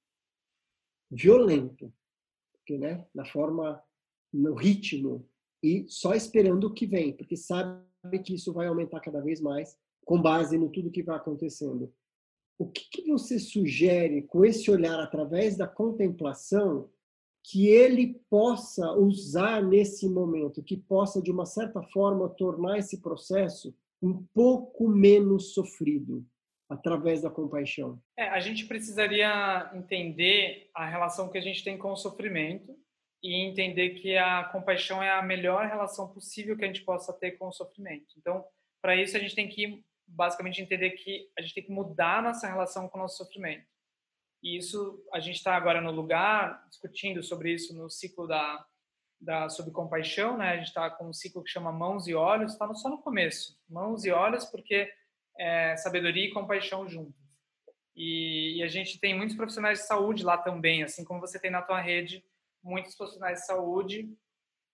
violento, né? Na forma, no ritmo e só esperando o que vem, porque sabe que isso vai aumentar cada vez mais com base no tudo que vai acontecendo. O que, que você sugere com esse olhar através da contemplação que ele possa usar nesse momento, que possa, de uma certa forma, tornar esse processo um pouco menos sofrido através da compaixão? É, a gente precisaria entender a relação que a gente tem com o sofrimento e entender que a compaixão é a melhor relação possível que a gente possa ter com o sofrimento. Então, para isso, a gente tem que basicamente entender que a gente tem que mudar nossa relação com o nosso sofrimento. E isso, a gente está agora no lugar, discutindo sobre isso no ciclo da, da sobre compaixão, né? A gente está com um ciclo que chama Mãos e Olhos, está só no começo. Mãos e Olhos, porque é sabedoria e compaixão juntos. E, e, a gente tem muitos profissionais de saúde lá também, assim como você tem na tua rede muitos profissionais de saúde.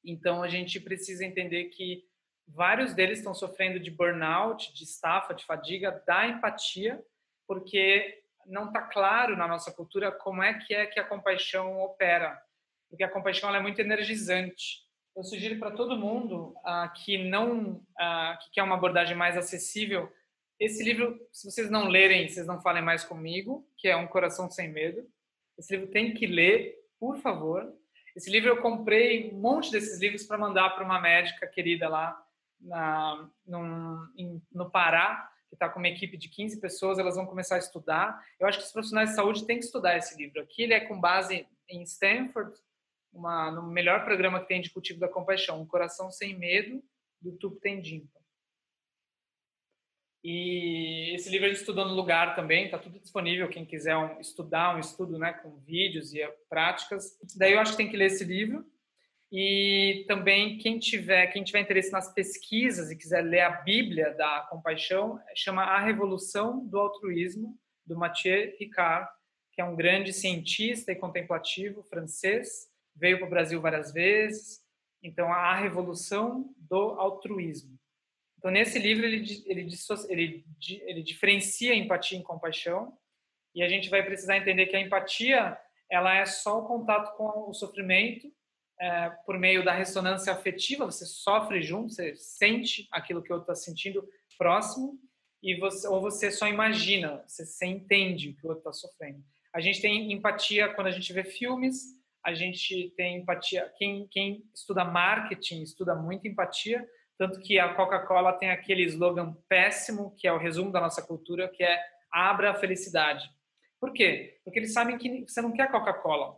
Então a gente precisa entender que vários deles estão sofrendo de burnout, de estafa, de fadiga, da empatia, porque não está claro na nossa cultura como é que é que a compaixão opera, porque a compaixão é muito energizante. Eu sugiro para todo mundo uh, que não uh, que quer uma abordagem mais acessível esse livro, se vocês não lerem, vocês não falem mais comigo, que é Um Coração Sem Medo. Esse livro tem que ler, por favor. Esse livro eu comprei um monte desses livros para mandar para uma médica querida lá na, num, em, no Pará, que está com uma equipe de 15 pessoas, elas vão começar a estudar. Eu acho que os profissionais de saúde têm que estudar esse livro. Aqui ele é com base em Stanford, uma, no melhor programa que tem de cultivo da compaixão, Um Coração Sem Medo, do Tup Tendimpa. E esse livro a gente estudou no lugar também, está tudo disponível, quem quiser um, estudar um estudo né, com vídeos e práticas. Daí eu acho que tem que ler esse livro. E também quem tiver, quem tiver interesse nas pesquisas e quiser ler a Bíblia da compaixão, chama A Revolução do Altruísmo, do Mathieu Ricard, que é um grande cientista e contemplativo francês, veio para o Brasil várias vezes. Então, a Revolução do Altruísmo. Então, nesse livro, ele, ele, ele, ele diferencia empatia e compaixão, e a gente vai precisar entender que a empatia ela é só o contato com o sofrimento é, por meio da ressonância afetiva, você sofre junto, você sente aquilo que o outro está sentindo próximo, e você, ou você só imagina, você, você entende o que o outro está sofrendo. A gente tem empatia quando a gente vê filmes, a gente tem empatia. Quem, quem estuda marketing estuda muito empatia, tanto que a Coca-Cola tem aquele slogan péssimo, que é o resumo da nossa cultura, que é abra a felicidade. Por quê? Porque eles sabem que você não quer Coca-Cola.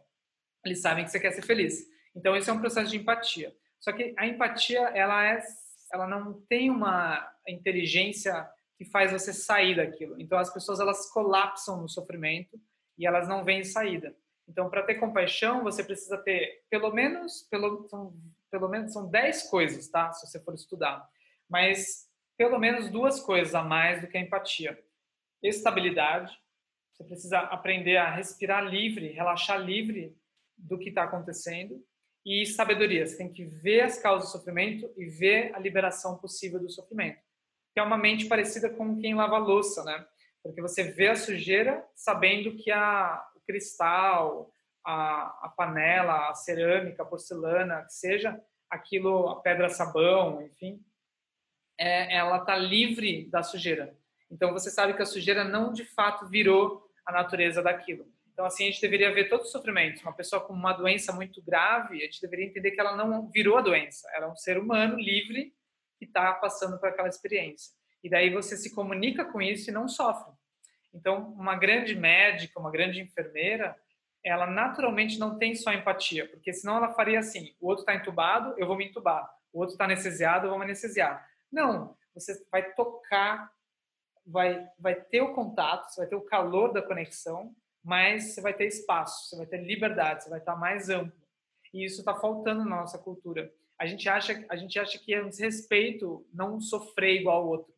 Eles sabem que você quer ser feliz. Então, esse é um processo de empatia. Só que a empatia, ela, é, ela não tem uma inteligência que faz você sair daquilo. Então, as pessoas, elas colapsam no sofrimento e elas não veem saída. Então, para ter compaixão, você precisa ter pelo menos, pelo, são, pelo menos são 10 coisas, tá? Se você for estudar. Mas pelo menos duas coisas a mais do que a empatia. Estabilidade. Você precisa aprender a respirar livre, relaxar livre do que está acontecendo e sabedoria. Você tem que ver as causas do sofrimento e ver a liberação possível do sofrimento. Que é uma mente parecida com quem lava louça, né? Porque você vê a sujeira sabendo que a, o cristal, a, a panela, a cerâmica, a porcelana, que seja aquilo, a pedra sabão, enfim, é, ela está livre da sujeira. Então você sabe que a sujeira não de fato virou a natureza daquilo. Então, assim, a gente deveria ver todos os sofrimentos. Uma pessoa com uma doença muito grave, a gente deveria entender que ela não virou a doença. Ela é um ser humano livre que está passando por aquela experiência. E daí você se comunica com isso e não sofre. Então, uma grande médica, uma grande enfermeira, ela naturalmente não tem só empatia, porque senão ela faria assim: o outro está entubado, eu vou me entubar. O outro está anestesiado, eu vou me anestesiar. Não, você vai tocar, vai, vai ter o contato, você vai ter o calor da conexão, mas você vai ter espaço, você vai ter liberdade, você vai estar mais amplo. E isso está faltando na nossa cultura. A gente acha, a gente acha que é um desrespeito não sofrer igual ao outro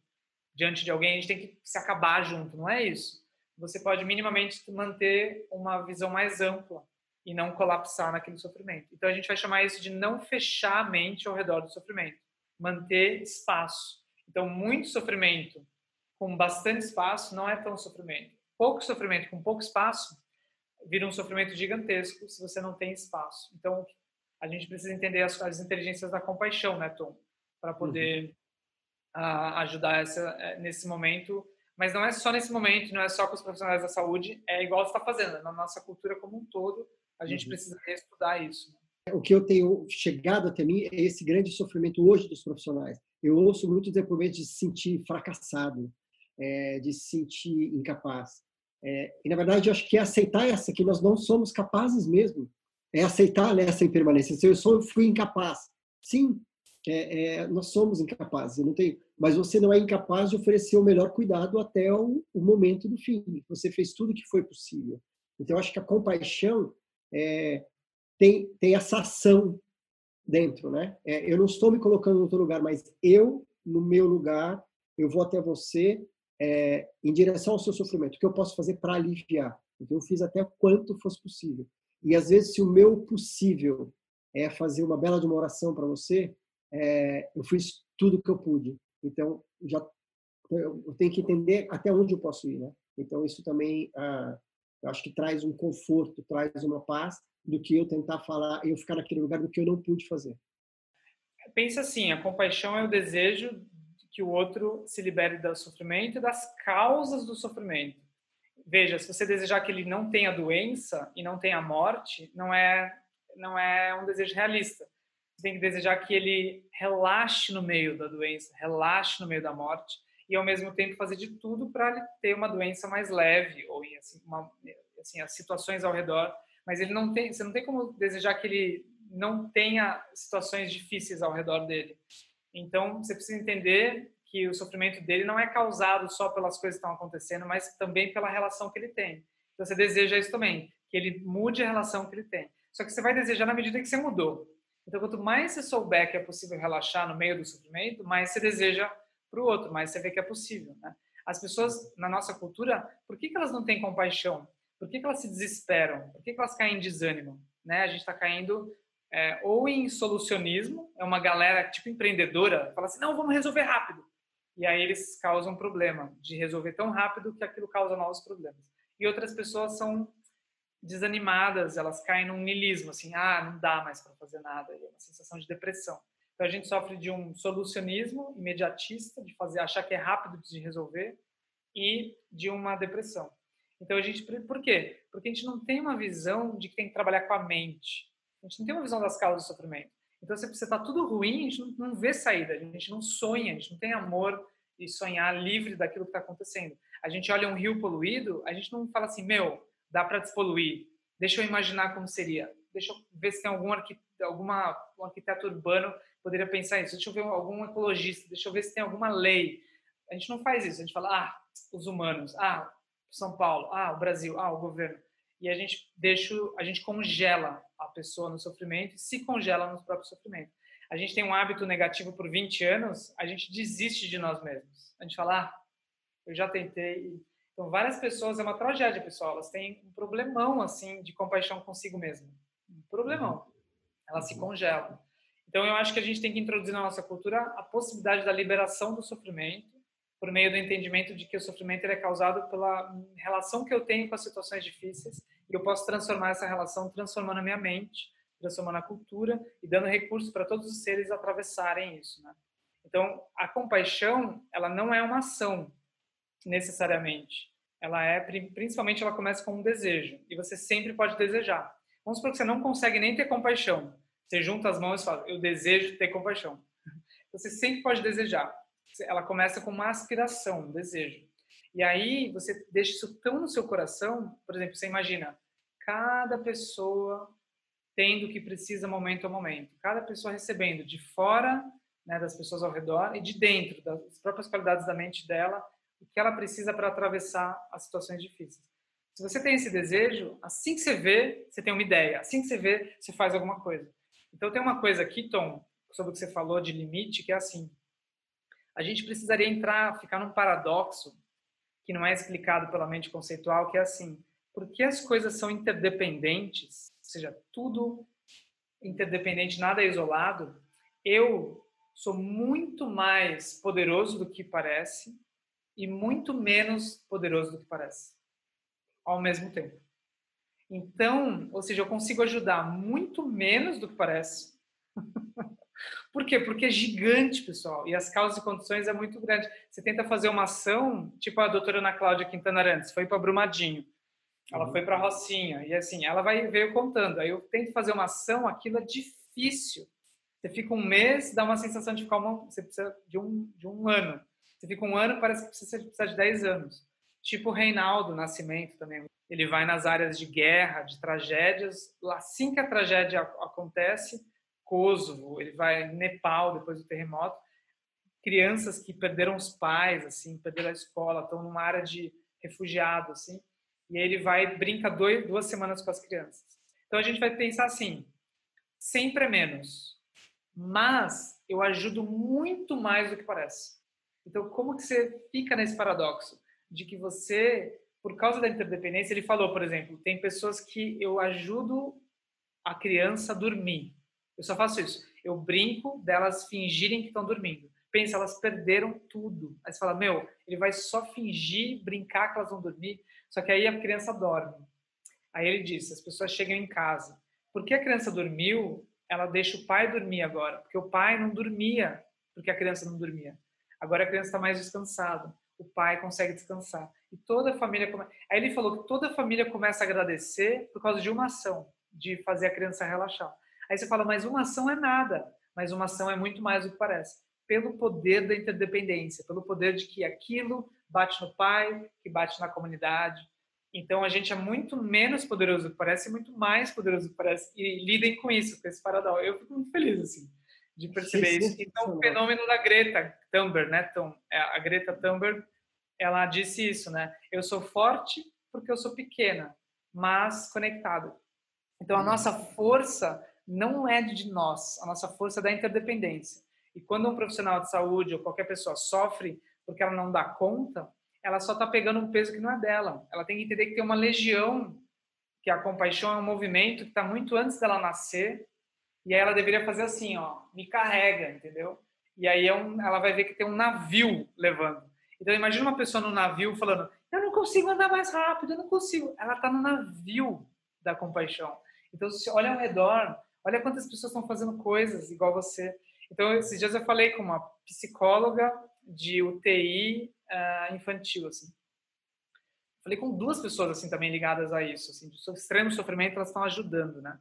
diante de alguém. A gente tem que se acabar junto, não é isso? Você pode minimamente manter uma visão mais ampla e não colapsar naquele sofrimento. Então a gente vai chamar isso de não fechar a mente ao redor do sofrimento, manter espaço. Então muito sofrimento com bastante espaço não é tão sofrimento pouco sofrimento com pouco espaço vira um sofrimento gigantesco se você não tem espaço. Então, a gente precisa entender as, as inteligências da compaixão, né, Tom? Para poder uhum. uh, ajudar essa, uh, nesse momento. Mas não é só nesse momento, não é só com os profissionais da saúde, é igual você está fazendo. É na nossa cultura como um todo, a gente uhum. precisa estudar isso. Né? O que eu tenho chegado até mim é esse grande sofrimento hoje dos profissionais. Eu ouço muitos depoimentos de se sentir fracassado, é, de se sentir incapaz. É, e, na verdade, eu acho que é aceitar essa, que nós não somos capazes mesmo. É aceitar né, essa impermanência. Se eu sou, fui incapaz. Sim, é, é, nós somos incapazes. Eu não tenho, mas você não é incapaz de oferecer o melhor cuidado até o, o momento do fim. Você fez tudo o que foi possível. Então, acho que a compaixão é, tem, tem essa ação dentro, né? É, eu não estou me colocando no outro lugar, mas eu, no meu lugar, eu vou até você é, em direção ao seu sofrimento, o que eu posso fazer para aliviar? Então, eu fiz até quanto fosse possível. E às vezes, se o meu possível é fazer uma bela de uma oração para você, é, eu fiz tudo que eu pude. Então, já eu tenho que entender até onde eu posso ir, né? Então, isso também, ah, eu acho que traz um conforto, traz uma paz do que eu tentar falar, eu ficar naquele lugar do que eu não pude fazer. Pensa assim, a compaixão é o desejo que o outro se libere do sofrimento e das causas do sofrimento. Veja, se você desejar que ele não tenha doença e não tenha morte, não é não é um desejo realista. Você tem que desejar que ele relaxe no meio da doença, relaxe no meio da morte e ao mesmo tempo fazer de tudo para ele ter uma doença mais leve ou assim, uma, assim as situações ao redor, mas ele não tem, você não tem como desejar que ele não tenha situações difíceis ao redor dele. Então, você precisa entender que o sofrimento dele não é causado só pelas coisas que estão acontecendo, mas também pela relação que ele tem. Então, você deseja isso também, que ele mude a relação que ele tem. Só que você vai desejar na medida que você mudou. Então, quanto mais você souber que é possível relaxar no meio do sofrimento, mais você deseja para o outro, mais você vê que é possível. Né? As pessoas, na nossa cultura, por que, que elas não têm compaixão? Por que, que elas se desesperam? Por que, que elas caem em desânimo? Né? A gente está caindo é, ou em solucionismo, é uma galera tipo empreendedora, fala assim, não, vamos resolver rápido. E aí eles causam problema de resolver tão rápido que aquilo causa novos problemas. E outras pessoas são desanimadas, elas caem num nilismo, assim, ah, não dá mais para fazer nada, é uma sensação de depressão. Então a gente sofre de um solucionismo imediatista, de fazer achar que é rápido de resolver e de uma depressão. Então a gente, por quê? Porque a gente não tem uma visão de que tem que trabalhar com a mente. A gente não tem uma visão das causas do sofrimento. Então, se está tudo ruim, a gente não, vê saída, a gente não sonha, a gente não tem amor e sonhar livre daquilo que está acontecendo. A gente olha um rio poluído, a gente não fala assim, meu, dá para despoluir, deixa eu imaginar como seria, deixa eu ver se tem algum arquiteto, alguma, um arquiteto urbano poderia pensar isso, deixa eu ver algum ecologista, deixa eu ver se tem alguma lei. A gente não faz isso, a gente fala, ah, os humanos, ah, São Paulo, ah, o Brasil, ah, o governo. E a gente deixa, a gente congela a pessoa no sofrimento e se congela no próprio sofrimento. A gente tem um hábito negativo por 20 anos, a gente desiste de nós mesmos. A gente fala, ah, eu já tentei. Então, várias pessoas, é uma tragédia, pessoal, elas têm um problemão, assim, de compaixão consigo mesma. Um problemão. Elas se congelam. Então, eu acho que a gente tem que introduzir na nossa cultura a possibilidade da liberação do sofrimento por meio do entendimento de que o sofrimento é causado pela relação que eu tenho com as situações difíceis e eu posso transformar essa relação transformando a minha mente, transformando a cultura e dando recursos para todos os seres atravessarem isso, né? Então, a compaixão, ela não é uma ação necessariamente. ela é principalmente ela começa com um desejo e você sempre pode desejar. Vamos supor que você não consegue nem ter compaixão. Você junta as mãos e fala: "Eu desejo ter compaixão". Você sempre pode desejar. Ela começa com uma aspiração, um desejo. E aí você deixa isso tão no seu coração, por exemplo, você imagina cada pessoa tendo o que precisa momento a momento, cada pessoa recebendo de fora, né, das pessoas ao redor e de dentro das próprias qualidades da mente dela o que ela precisa para atravessar as situações difíceis. Se você tem esse desejo, assim que você vê, você tem uma ideia. Assim que você vê, você faz alguma coisa. Então tem uma coisa aqui, Tom, sobre o que você falou de limite, que é assim. A gente precisaria entrar, ficar num paradoxo que não é explicado pela mente conceitual, que é assim: porque as coisas são interdependentes, ou seja, tudo interdependente, nada é isolado, eu sou muito mais poderoso do que parece e muito menos poderoso do que parece, ao mesmo tempo. Então, ou seja, eu consigo ajudar muito menos do que parece. Por quê? Porque é gigante, pessoal, e as causas e condições é muito grande. Você tenta fazer uma ação, tipo a doutora Ana Cláudia Quintana Arantes, foi para Brumadinho, ela uhum. foi para Rocinha, e assim, ela vai veio contando. Aí eu tento fazer uma ação, aquilo é difícil. Você fica um mês, dá uma sensação de ficar uma, você precisa de um, de um ano. Você fica um ano, parece que precisa, precisa de 10 anos. Tipo o Reinaldo Nascimento também. Ele vai nas áreas de guerra, de tragédias. Assim que a tragédia acontece, Kosovo, ele vai Nepal depois do terremoto. Crianças que perderam os pais, assim, perderam a escola, estão numa área de refugiado, assim. E aí ele vai brinca dois, duas semanas com as crianças. Então a gente vai pensar assim: sempre é menos, mas eu ajudo muito mais do que parece. Então, como que você fica nesse paradoxo de que você, por causa da interdependência, ele falou, por exemplo, tem pessoas que eu ajudo a criança a dormir. Eu só faço isso. Eu brinco delas fingirem que estão dormindo. Pensa, elas perderam tudo. Aí você fala, meu, ele vai só fingir, brincar que elas vão dormir. Só que aí a criança dorme. Aí ele disse, as pessoas chegam em casa. Porque a criança dormiu, ela deixa o pai dormir agora. Porque o pai não dormia, porque a criança não dormia. Agora a criança está mais descansada, o pai consegue descansar. E toda a família. Come... Aí ele falou que toda a família começa a agradecer por causa de uma ação, de fazer a criança relaxar. Aí você fala, mas uma ação é nada, mas uma ação é muito mais do que parece. Pelo poder da interdependência, pelo poder de que aquilo bate no pai, que bate na comunidade. Então a gente é muito menos poderoso do que parece e muito mais poderoso do que parece. E lidem com isso, com esse paradoxo. Eu fico muito feliz assim de perceber isso. Então, o fenômeno da Greta Thunberg, né? É, a Greta Thunberg, ela disse isso, né? Eu sou forte porque eu sou pequena, mas conectado. Então, a nossa força não é de nós, a nossa força é da interdependência. E quando um profissional de saúde ou qualquer pessoa sofre porque ela não dá conta, ela só está pegando um peso que não é dela. Ela tem que entender que tem uma legião, que a compaixão é um movimento que está muito antes dela nascer, e aí ela deveria fazer assim, ó, me carrega, entendeu? E aí é um, ela vai ver que tem um navio levando. Então imagina uma pessoa no navio falando, eu não consigo andar mais rápido, eu não consigo. Ela está no navio da compaixão. Então se olha ao redor, olha quantas pessoas estão fazendo coisas igual você. Então esses dias eu falei com uma psicóloga de UTI uh, ah, infantil, assim. Falei com duas pessoas assim também ligadas a isso, assim, de extremo sofrimento, elas estão ajudando, né?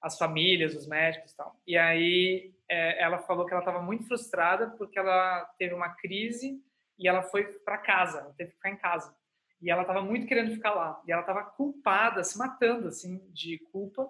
As famílias, os médicos e tal. E aí é, ela falou que ela estava muito frustrada porque ela teve uma crise e ela foi para casa, ela teve que ficar em casa. E ela estava muito querendo ficar lá. E ela estava culpada, se matando assim de culpa.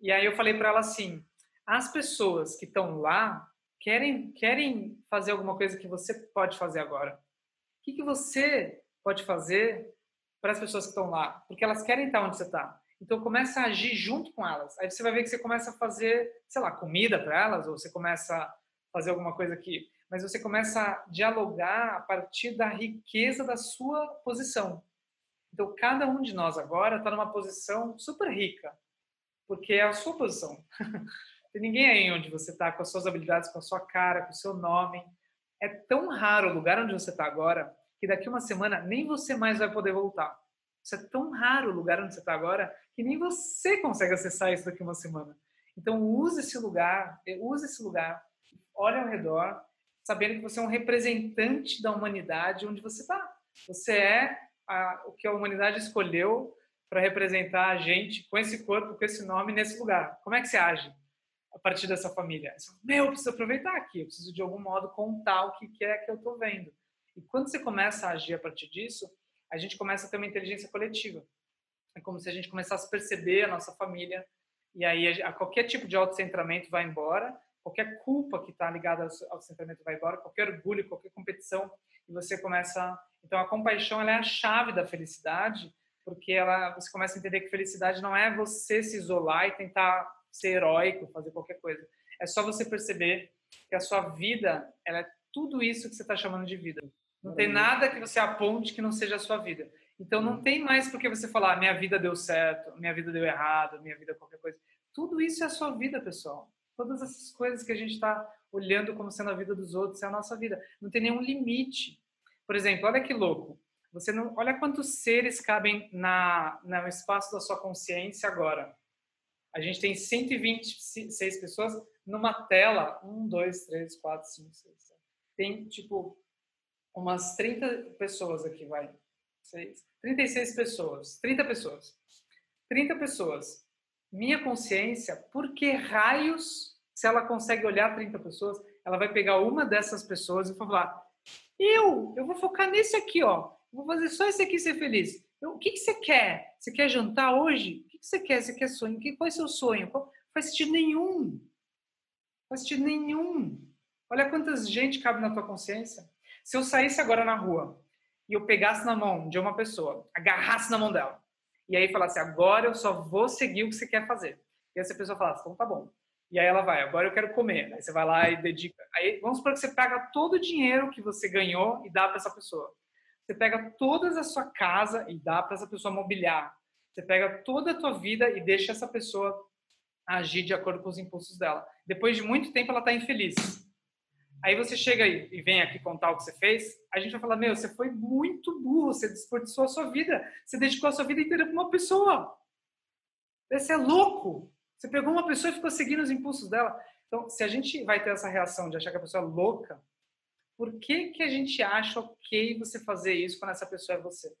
E aí eu falei para ela assim: as pessoas que estão lá querem querem fazer alguma coisa que você pode fazer agora. O que, que você pode fazer para as pessoas que estão lá? Porque elas querem estar onde você está. Então começa a agir junto com elas. Aí você vai ver que você começa a fazer, sei lá, comida para elas, ou você começa a fazer alguma coisa aqui. Mas você começa a dialogar a partir da riqueza da sua posição. Então cada um de nós agora está numa posição super rica, porque é a sua posição. Tem ninguém aí onde você está com as suas habilidades, com a sua cara, com o seu nome. É tão raro o lugar onde você está agora que daqui uma semana nem você mais vai poder voltar. Isso é tão raro o lugar onde você está agora que nem você consegue acessar isso daqui uma semana. Então use esse lugar, use esse lugar, olhe ao redor, sabendo que você é um representante da humanidade onde você está. Você é a, o que a humanidade escolheu para representar a gente com esse corpo, com esse nome nesse lugar. Como é que você age a partir dessa família? Você, Meu, eu preciso aproveitar aqui, eu preciso de algum modo contar o que é que eu estou vendo. E quando você começa a agir a partir disso, a gente começa a ter uma inteligência coletiva. É como se a gente começasse a perceber a nossa família e aí a, qualquer tipo de autocentramento vai embora, qualquer culpa que está ligada ao autocentramento vai embora, qualquer orgulho, qualquer competição e você começa. Então a compaixão é a chave da felicidade porque ela, você começa a entender que felicidade não é você se isolar e tentar ser heróico, fazer qualquer coisa. É só você perceber que a sua vida, ela é tudo isso que você está chamando de vida. Não tem nada que você aponte que não seja a sua vida. Então não tem mais porque você falar minha vida deu certo, minha vida deu errado, minha vida qualquer coisa. Tudo isso é a sua vida, pessoal. Todas essas coisas que a gente está olhando como sendo a vida dos outros é a nossa vida. Não tem nenhum limite. Por exemplo, olha que louco. Você não, olha quantos seres cabem na, no espaço da sua consciência agora. A gente tem 126 pessoas numa tela. Um, dois, três, quatro, cinco, seis, sete. Tem, tipo, umas 30 pessoas aqui, vai. Seis. 36 pessoas. 30 pessoas. 30 pessoas. Minha consciência, por que raios, se ela consegue olhar 30 pessoas, ela vai pegar uma dessas pessoas e falar: Eu, eu vou focar nesse aqui, ó. Vou fazer só esse aqui ser feliz. O que, que você quer? Você quer jantar hoje? O que, que você quer? Você quer sonho? Qual é o seu sonho? Não faz sentido nenhum. Não faz sentido nenhum. Olha quantas gente cabe na tua consciência. Se eu saísse agora na rua e eu pegasse na mão de uma pessoa, agarrasse na mão dela, e aí falasse, agora eu só vou seguir o que você quer fazer. E essa pessoa falasse, então tá bom. E aí ela vai, agora eu quero comer. Aí você vai lá e dedica. Aí vamos supor que você pega todo o dinheiro que você ganhou e dá para essa pessoa. Você pega toda a sua casa e dá para essa pessoa mobiliar. Você pega toda a tua vida e deixa essa pessoa agir de acordo com os impulsos dela. Depois de muito tempo, ela está infeliz. Aí você chega e vem aqui contar o que você fez, a gente vai falar, meu, você foi muito burro, você desperdiçou a sua vida, você dedicou a sua vida inteira para uma pessoa. Você é louco. Você pegou uma pessoa e ficou seguindo os impulsos dela. Então, se a gente vai ter essa reação de achar que a pessoa é louca, por que, que a gente acha ok você fazer isso quando essa pessoa é você?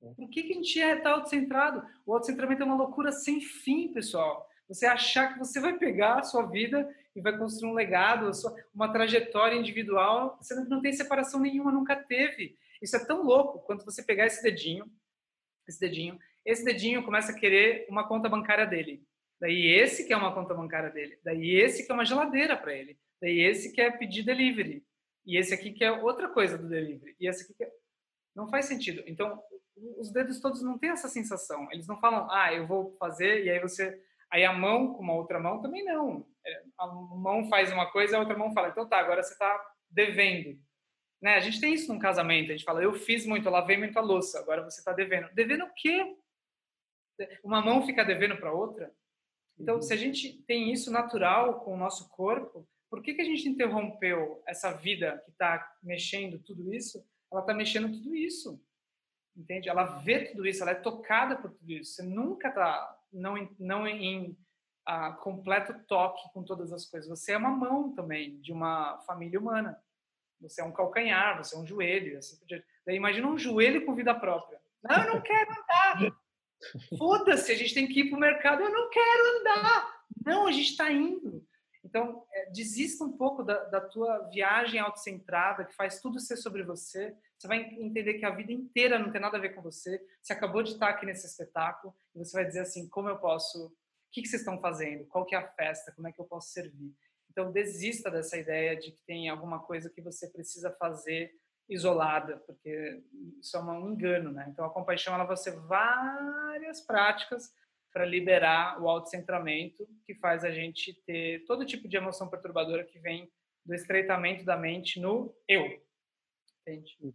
Por que, que a gente é tão autocentrado? O autocentramento é uma loucura sem fim, pessoal. Você achar que você vai pegar a sua vida e vai construir um legado, uma trajetória individual, você não tem separação nenhuma, nunca teve. Isso é tão louco quanto você pegar esse dedinho, esse dedinho, esse dedinho começa a querer uma conta bancária dele. Daí esse que é uma conta bancária dele. Daí esse que é uma geladeira para ele. Daí esse quer pedir delivery. E esse aqui quer outra coisa do delivery. E esse aqui quer... Não faz sentido. Então, os dedos todos não têm essa sensação. Eles não falam, ah, eu vou fazer, e aí você... Aí a mão com uma outra mão também não. É, a mão faz uma coisa, a outra mão fala, então tá, agora você está devendo. Né? A gente tem isso num casamento, a gente fala, eu fiz muito, eu lavei muito a louça, agora você está devendo. Devendo o quê? Uma mão fica devendo para outra? Então, uhum. se a gente tem isso natural com o nosso corpo, por que, que a gente interrompeu essa vida que está mexendo tudo isso? Ela está mexendo tudo isso, entende? Ela vê tudo isso, ela é tocada por tudo isso. Você nunca está não, não em uh, completo toque com todas as coisas. Você é uma mão também de uma família humana. Você é um calcanhar, você é um joelho, assim por diante. Daí imagina um joelho com vida própria. Não, eu não quero andar. Foda-se, a gente tem que ir para o mercado. Eu não quero andar. Não, a gente está indo. Então, é, desista um pouco da, da tua viagem autocentrada, que faz tudo ser sobre você. Você vai entender que a vida inteira não tem nada a ver com você. Você acabou de estar aqui nesse espetáculo e você vai dizer assim, como eu posso... O que, que vocês estão fazendo? Qual que é a festa? Como é que eu posso servir? Então, desista dessa ideia de que tem alguma coisa que você precisa fazer isolada, porque isso é um engano, né? Então, a compaixão, ela vai ser várias práticas para liberar o autocentramento, que faz a gente ter todo tipo de emoção perturbadora que vem do estreitamento da mente no eu. Uhum.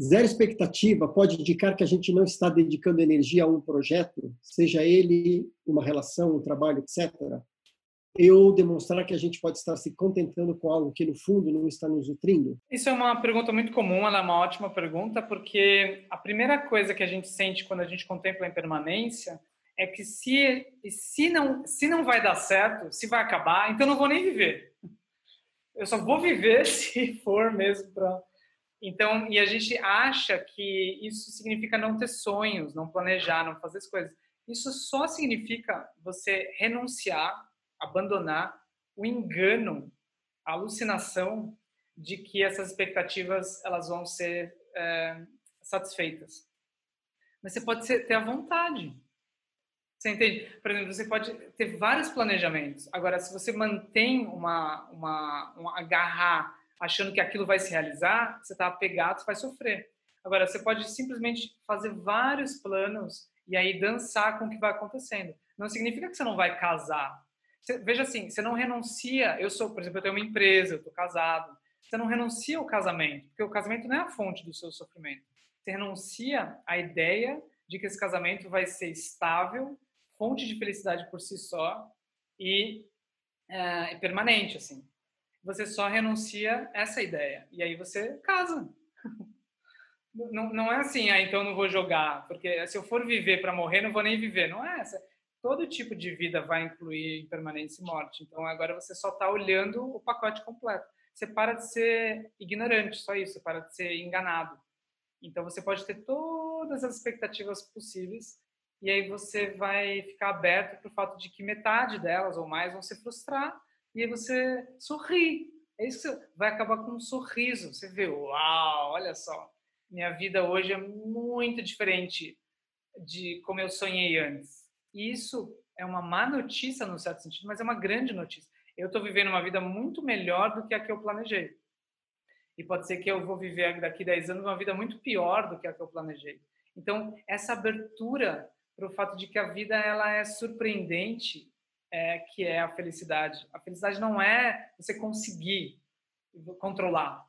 Zero expectativa pode indicar que a gente não está dedicando energia a um projeto, seja ele uma relação, um trabalho, etc. Eu demonstrar que a gente pode estar se contentando com algo que no fundo não está nos nutrindo? Isso é uma pergunta muito comum, ela é uma ótima pergunta, porque a primeira coisa que a gente sente quando a gente contempla a impermanência é que se, se, não, se não vai dar certo, se vai acabar, então não vou nem viver. Eu só vou viver se for mesmo para. Então, e a gente acha que isso significa não ter sonhos, não planejar, não fazer as coisas. Isso só significa você renunciar, abandonar o engano, a alucinação de que essas expectativas elas vão ser é, satisfeitas. Mas você pode ter a vontade. Você entende? Por exemplo, você pode ter vários planejamentos. Agora, se você mantém uma, uma, um agarrar achando que aquilo vai se realizar, você está apegado, você vai sofrer. Agora, você pode simplesmente fazer vários planos e aí dançar com o que vai acontecendo. Não significa que você não vai casar. Você, veja assim, você não renuncia. Eu sou, por exemplo, eu tenho uma empresa, eu estou casado. Você não renuncia ao casamento, porque o casamento não é a fonte do seu sofrimento. Você renuncia à ideia de que esse casamento vai ser estável, fonte de felicidade por si só e é, permanente, assim você só renuncia essa ideia. E aí você casa. Não, não é assim, ah, então não vou jogar, porque se eu for viver para morrer, não vou nem viver. Não é essa. Todo tipo de vida vai incluir impermanência e morte. Então agora você só está olhando o pacote completo. Você para de ser ignorante, só isso, você para de ser enganado. Então você pode ter todas as expectativas possíveis e aí você vai ficar aberto para o fato de que metade delas ou mais vão se frustrar e aí você sorri. É isso vai acabar com um sorriso. Você vê, uau, olha só, minha vida hoje é muito diferente de como eu sonhei antes. E isso é uma má notícia no certo sentido, mas é uma grande notícia. Eu estou vivendo uma vida muito melhor do que a que eu planejei. E pode ser que eu vou viver daqui 10 anos uma vida muito pior do que a que eu planejei. Então, essa abertura para o fato de que a vida ela é surpreendente é, que é a felicidade. A felicidade não é você conseguir controlar.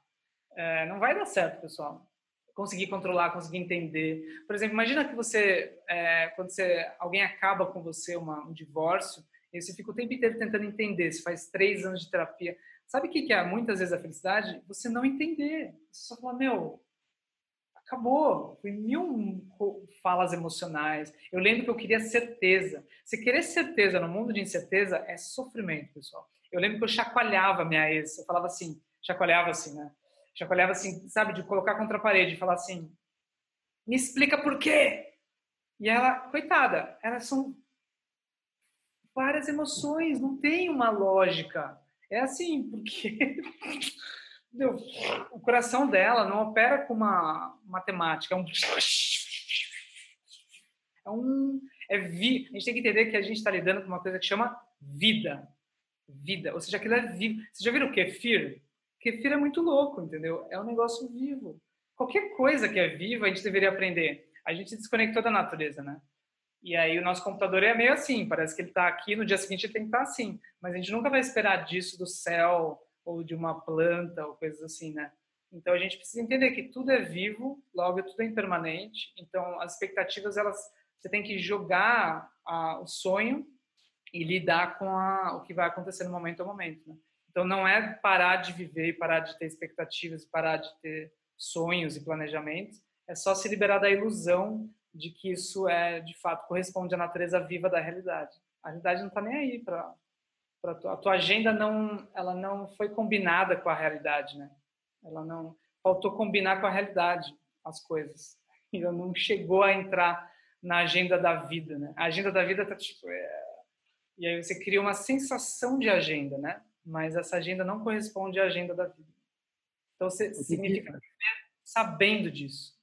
É, não vai dar certo, pessoal. Conseguir controlar, conseguir entender. Por exemplo, imagina que você, é, quando você, alguém acaba com você uma, um divórcio, e você fica o tempo inteiro tentando entender. Você faz três anos de terapia. Sabe o que é muitas vezes a felicidade? Você não entender. Você só fala, meu, acabou. Foi mil falas emocionais. Eu lembro que eu queria certeza. Se querer certeza no mundo de incerteza é sofrimento, pessoal. Eu lembro que eu chacoalhava minha ex. Eu falava assim, chacoalhava assim, né? Chacoalhava assim, sabe, de colocar contra a parede e falar assim: me explica por quê. E ela, coitada, elas são várias emoções, não tem uma lógica. É assim, porque o coração dela não opera com uma matemática, é um. É um. É vi, a gente tem que entender que a gente está lidando com uma coisa que chama vida. Vida. Ou seja, aquilo é vivo. Vocês já viram o kefir? Kefir é muito louco, entendeu? É um negócio vivo. Qualquer coisa que é viva, a gente deveria aprender. A gente desconectou da natureza, né? E aí o nosso computador é meio assim, parece que ele está aqui, no dia seguinte ele tem que estar tá assim. Mas a gente nunca vai esperar disso do céu, ou de uma planta ou coisas assim, né? Então a gente precisa entender que tudo é vivo, logo tudo é impermanente. Então as expectativas elas você tem que jogar a, o sonho e lidar com a, o que vai acontecer no momento a momento. Né? Então não é parar de viver, parar de ter expectativas, parar de ter sonhos e planejamentos. É só se liberar da ilusão de que isso é de fato corresponde à natureza viva da realidade. A realidade não está nem aí para tua, a tua agenda não ela não foi combinada com a realidade né? Ela não faltou combinar com a realidade as coisas. E não chegou a entrar na agenda da vida né? A agenda da vida tá tipo é... e aí você cria uma sensação de agenda né? Mas essa agenda não corresponde à agenda da vida. Então você significa sabendo disso.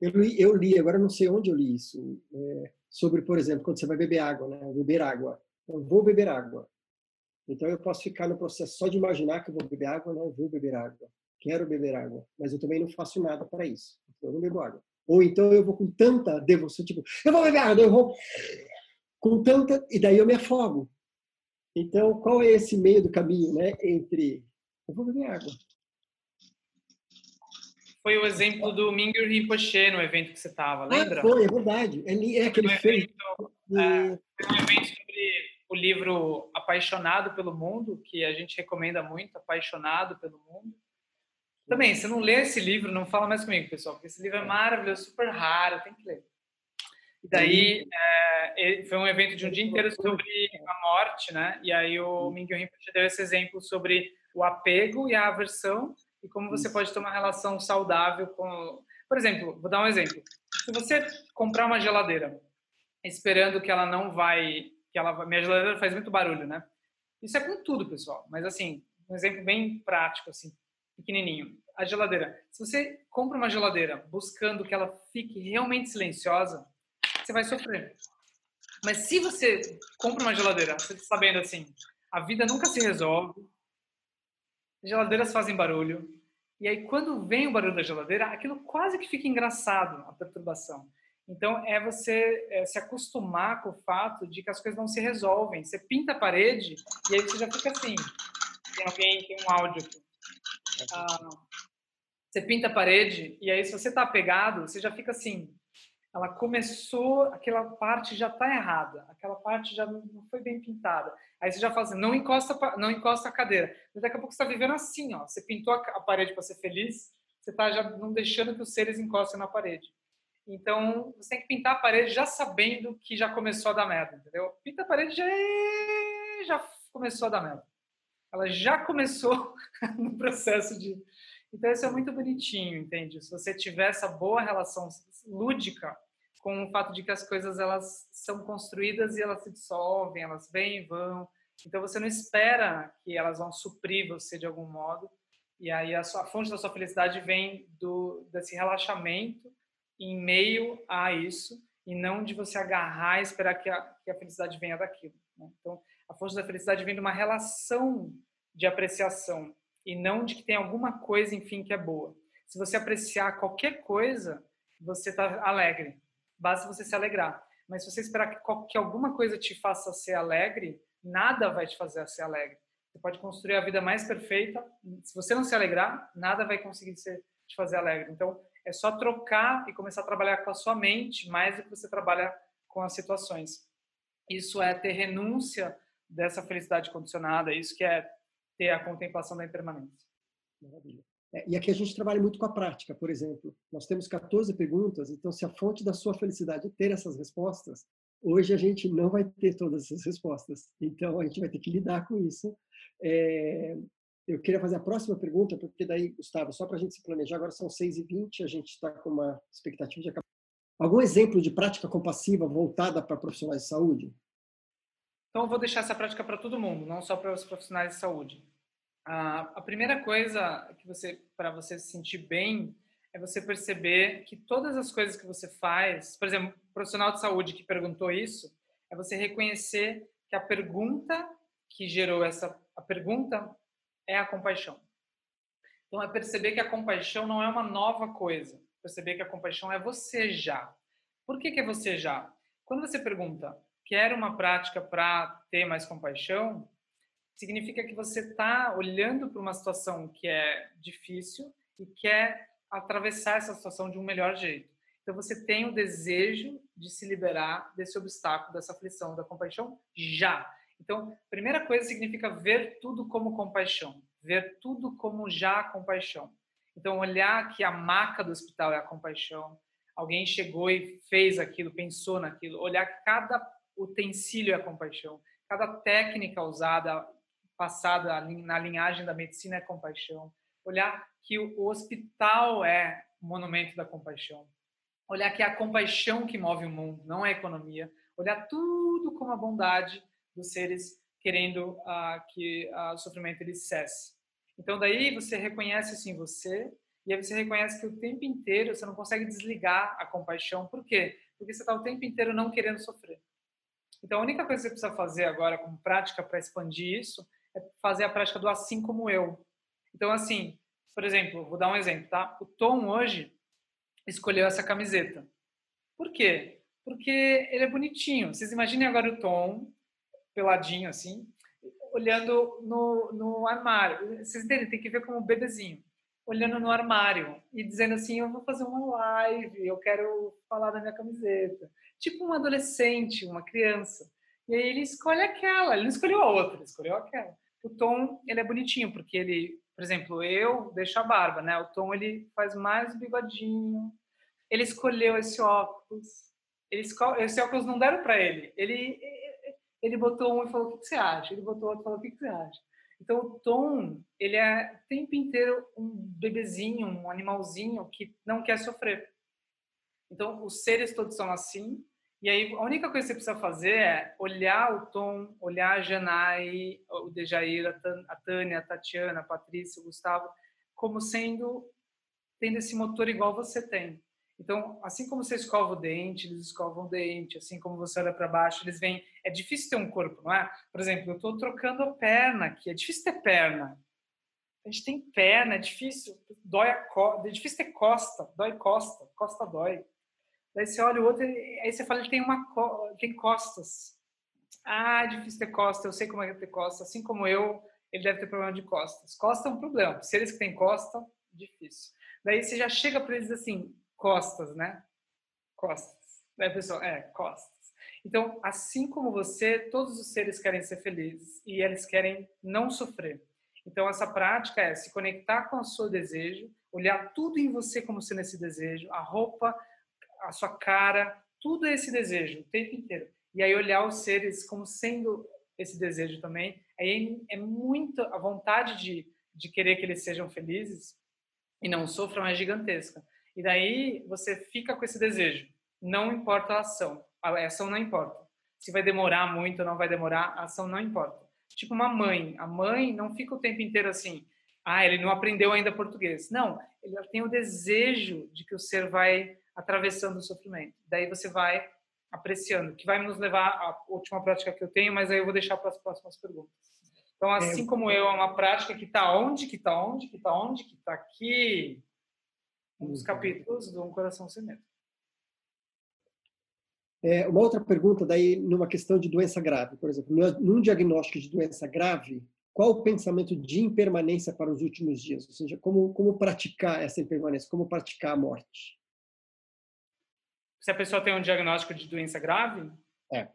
Eu li, eu li agora não sei onde eu li isso. É, sobre por exemplo quando você vai beber água né? Beber água. Eu vou beber água então eu posso ficar no processo só de imaginar que eu vou beber água, não vou beber água. Quero beber água, mas eu também não faço nada para isso. Então eu não bebo água. Ou então eu vou com tanta devoção, tipo, eu vou beber água, eu vou com tanta e daí eu me afogo. Então qual é esse meio do caminho, né, entre eu vou beber água. Foi o exemplo do Mingyur Rinpoche no evento que você estava, ah, lembra? Ah, foi, é verdade. É, é aquele feito. É, foi um evento sobre o livro Apaixonado pelo Mundo, que a gente recomenda muito, Apaixonado pelo Mundo. Também, se não ler esse livro, não fala mais comigo, pessoal, porque esse livro é maravilhoso, super raro, tem que ler. E daí, é, foi um evento de um dia inteiro sobre a morte, né? E aí o Mingyu Rinpoche deu esse exemplo sobre o apego e a aversão, e como você pode ter uma relação saudável com. Por exemplo, vou dar um exemplo. Se você comprar uma geladeira esperando que ela não vai, que ela minha geladeira faz muito barulho, né? Isso é com tudo, pessoal. Mas assim, um exemplo bem prático, assim, pequenininho. A geladeira. Se você compra uma geladeira buscando que ela fique realmente silenciosa, você vai sofrer. Mas se você compra uma geladeira, você sabendo assim, a vida nunca se resolve, geladeiras fazem barulho, e aí quando vem o barulho da geladeira, aquilo quase que fica engraçado, a perturbação. Então é você é, se acostumar com o fato de que as coisas não se resolvem. Você pinta a parede e aí você já fica assim. Tem alguém, tem um áudio aqui. Ah, você pinta a parede e aí se você está apegado, você já fica assim ela começou, aquela parte já está errada, aquela parte já não foi bem pintada. Aí você já fala assim, não encosta, não encosta a cadeira. Mas daqui a pouco você está vivendo assim, ó. Você pintou a parede para ser feliz, você está já não deixando que os seres encostem na parede. Então, você tem que pintar a parede já sabendo que já começou a dar merda, entendeu? Pinta a parede já, já começou a dar merda. Ela já começou no processo de... Então, isso é muito bonitinho, entende? Se você tiver essa boa relação lúdica com o fato de que as coisas elas são construídas e elas se dissolvem, elas vêm e vão. Então você não espera que elas vão suprir você de algum modo. E aí a, sua, a fonte da sua felicidade vem do desse relaxamento em meio a isso e não de você agarrar e esperar que a, que a felicidade venha daquilo. Né? Então a fonte da felicidade vem de uma relação de apreciação e não de que tem alguma coisa, enfim, que é boa. Se você apreciar qualquer coisa, você está alegre basta você se alegrar. Mas se você esperar que, que alguma coisa te faça ser alegre, nada vai te fazer ser alegre. Você pode construir a vida mais perfeita, se você não se alegrar, nada vai conseguir ser, te fazer alegre. Então, é só trocar e começar a trabalhar com a sua mente mais do que você trabalha com as situações. Isso é ter renúncia dessa felicidade condicionada, isso que é ter a contemplação da impermanência. Maravilha. É, e aqui a gente trabalha muito com a prática, por exemplo. Nós temos 14 perguntas, então se a fonte da sua felicidade é ter essas respostas, hoje a gente não vai ter todas essas respostas. Então a gente vai ter que lidar com isso. É, eu queria fazer a próxima pergunta, porque daí, Gustavo, só para a gente se planejar, agora são 6h20, a gente está com uma expectativa de acabar. Algum exemplo de prática compassiva voltada para profissionais de saúde? Então, eu vou deixar essa prática para todo mundo, não só para os profissionais de saúde. A, primeira coisa que você, para você se sentir bem, é você perceber que todas as coisas que você faz, por exemplo, o profissional de saúde que perguntou isso, é você reconhecer que a pergunta que gerou essa, a pergunta é a compaixão. Então é perceber que a compaixão não é uma nova coisa, perceber que a compaixão é você já. Por que, que é você já? Quando você pergunta, quer uma prática para ter mais compaixão? significa que você está olhando para uma situação que é difícil e quer atravessar essa situação de um melhor jeito. Então você tem o desejo de se liberar desse obstáculo, dessa aflição, da compaixão já. Então, primeira coisa significa ver tudo como compaixão, ver tudo como já compaixão. Então, olhar que a maca do hospital é a compaixão, alguém chegou e fez aquilo, pensou naquilo, olhar que cada utensílio é a compaixão, cada técnica usada passada na linhagem da medicina é compaixão. Olhar que o hospital é monumento da compaixão. Olhar que é a compaixão que move o mundo, não é a economia. Olhar tudo como a bondade dos seres querendo uh, que uh, o sofrimento ele cesse. Então daí você reconhece assim você e aí você reconhece que o tempo inteiro você não consegue desligar a compaixão. Por quê? Porque você está o tempo inteiro não querendo sofrer. Então a única coisa que você precisa fazer agora como prática para expandir isso é fazer a prática do assim como eu. Então, assim, por exemplo, vou dar um exemplo, tá? O Tom hoje escolheu essa camiseta. Por quê? Porque ele é bonitinho. Vocês imaginem agora o Tom, peladinho assim, olhando no, no armário. Vocês entendem? Tem que ver como um bebezinho. Olhando no armário e dizendo assim: Eu vou fazer uma live, eu quero falar da minha camiseta. Tipo um adolescente, uma criança. E aí ele escolhe aquela, ele não escolheu a outra, ele escolheu aquela o Tom ele é bonitinho porque ele, por exemplo, eu deixo a barba, né? O Tom ele faz mais bigodinho. Ele escolheu esse óculos. Ele esco... esse óculos não deram para ele. Ele ele botou um e falou o que, você acha. Ele botou outro e falou o que, você acha. Então, o Tom, ele é o tempo inteiro um bebezinho, um animalzinho que não quer sofrer. Então, os seres todos são assim. E aí, a única coisa que você precisa fazer é olhar o Tom, olhar a Janai, o Dejair, a Tânia, a Tatiana, a Patrícia, o Gustavo, como sendo, tendo esse motor igual você tem. Então, assim como você escova o dente, eles escovam o dente, assim como você olha para baixo, eles vêm. É difícil ter um corpo, não é? Por exemplo, eu estou trocando a perna aqui, é difícil ter perna. A gente tem perna, é difícil, dói a co... é difícil ter costa, dói costa, costa dói. Daí você olha o outro, aí você fala, ele tem uma co... tem costas. Ah, é difícil ter costa, eu sei como é ter costa. Assim como eu, ele deve ter problema de costas. Costa é um problema. Seres que têm costa, difícil. Daí você já chega para eles assim, costas, né? Costas. Né, pessoal? É, costas. Então, assim como você, todos os seres querem ser felizes e eles querem não sofrer. Então, essa prática é se conectar com o seu desejo, olhar tudo em você como sendo esse desejo, a roupa, a sua cara, tudo é esse desejo, o tempo inteiro. E aí olhar os seres como sendo esse desejo também. Aí é muito a vontade de, de querer que eles sejam felizes e não sofram é gigantesca. E daí você fica com esse desejo. Não importa a ação. A ação não importa. Se vai demorar muito ou não vai demorar, a ação não importa. Tipo uma mãe. A mãe não fica o tempo inteiro assim. Ah, ele não aprendeu ainda português. Não, ele tem o desejo de que o ser vai atravessando o sofrimento. Daí você vai apreciando, que vai nos levar à última prática que eu tenho, mas aí eu vou deixar para as próximas perguntas. Então, assim é. como eu, é uma prática que está onde, que está onde, que está onde, que está aqui um dos capítulos do Um Coração Sem Medo. É, uma outra pergunta daí numa questão de doença grave, por exemplo, num diagnóstico de doença grave, qual o pensamento de impermanência para os últimos dias? Ou seja, como como praticar essa impermanência, como praticar a morte? Se a pessoa tem um diagnóstico de doença grave, é.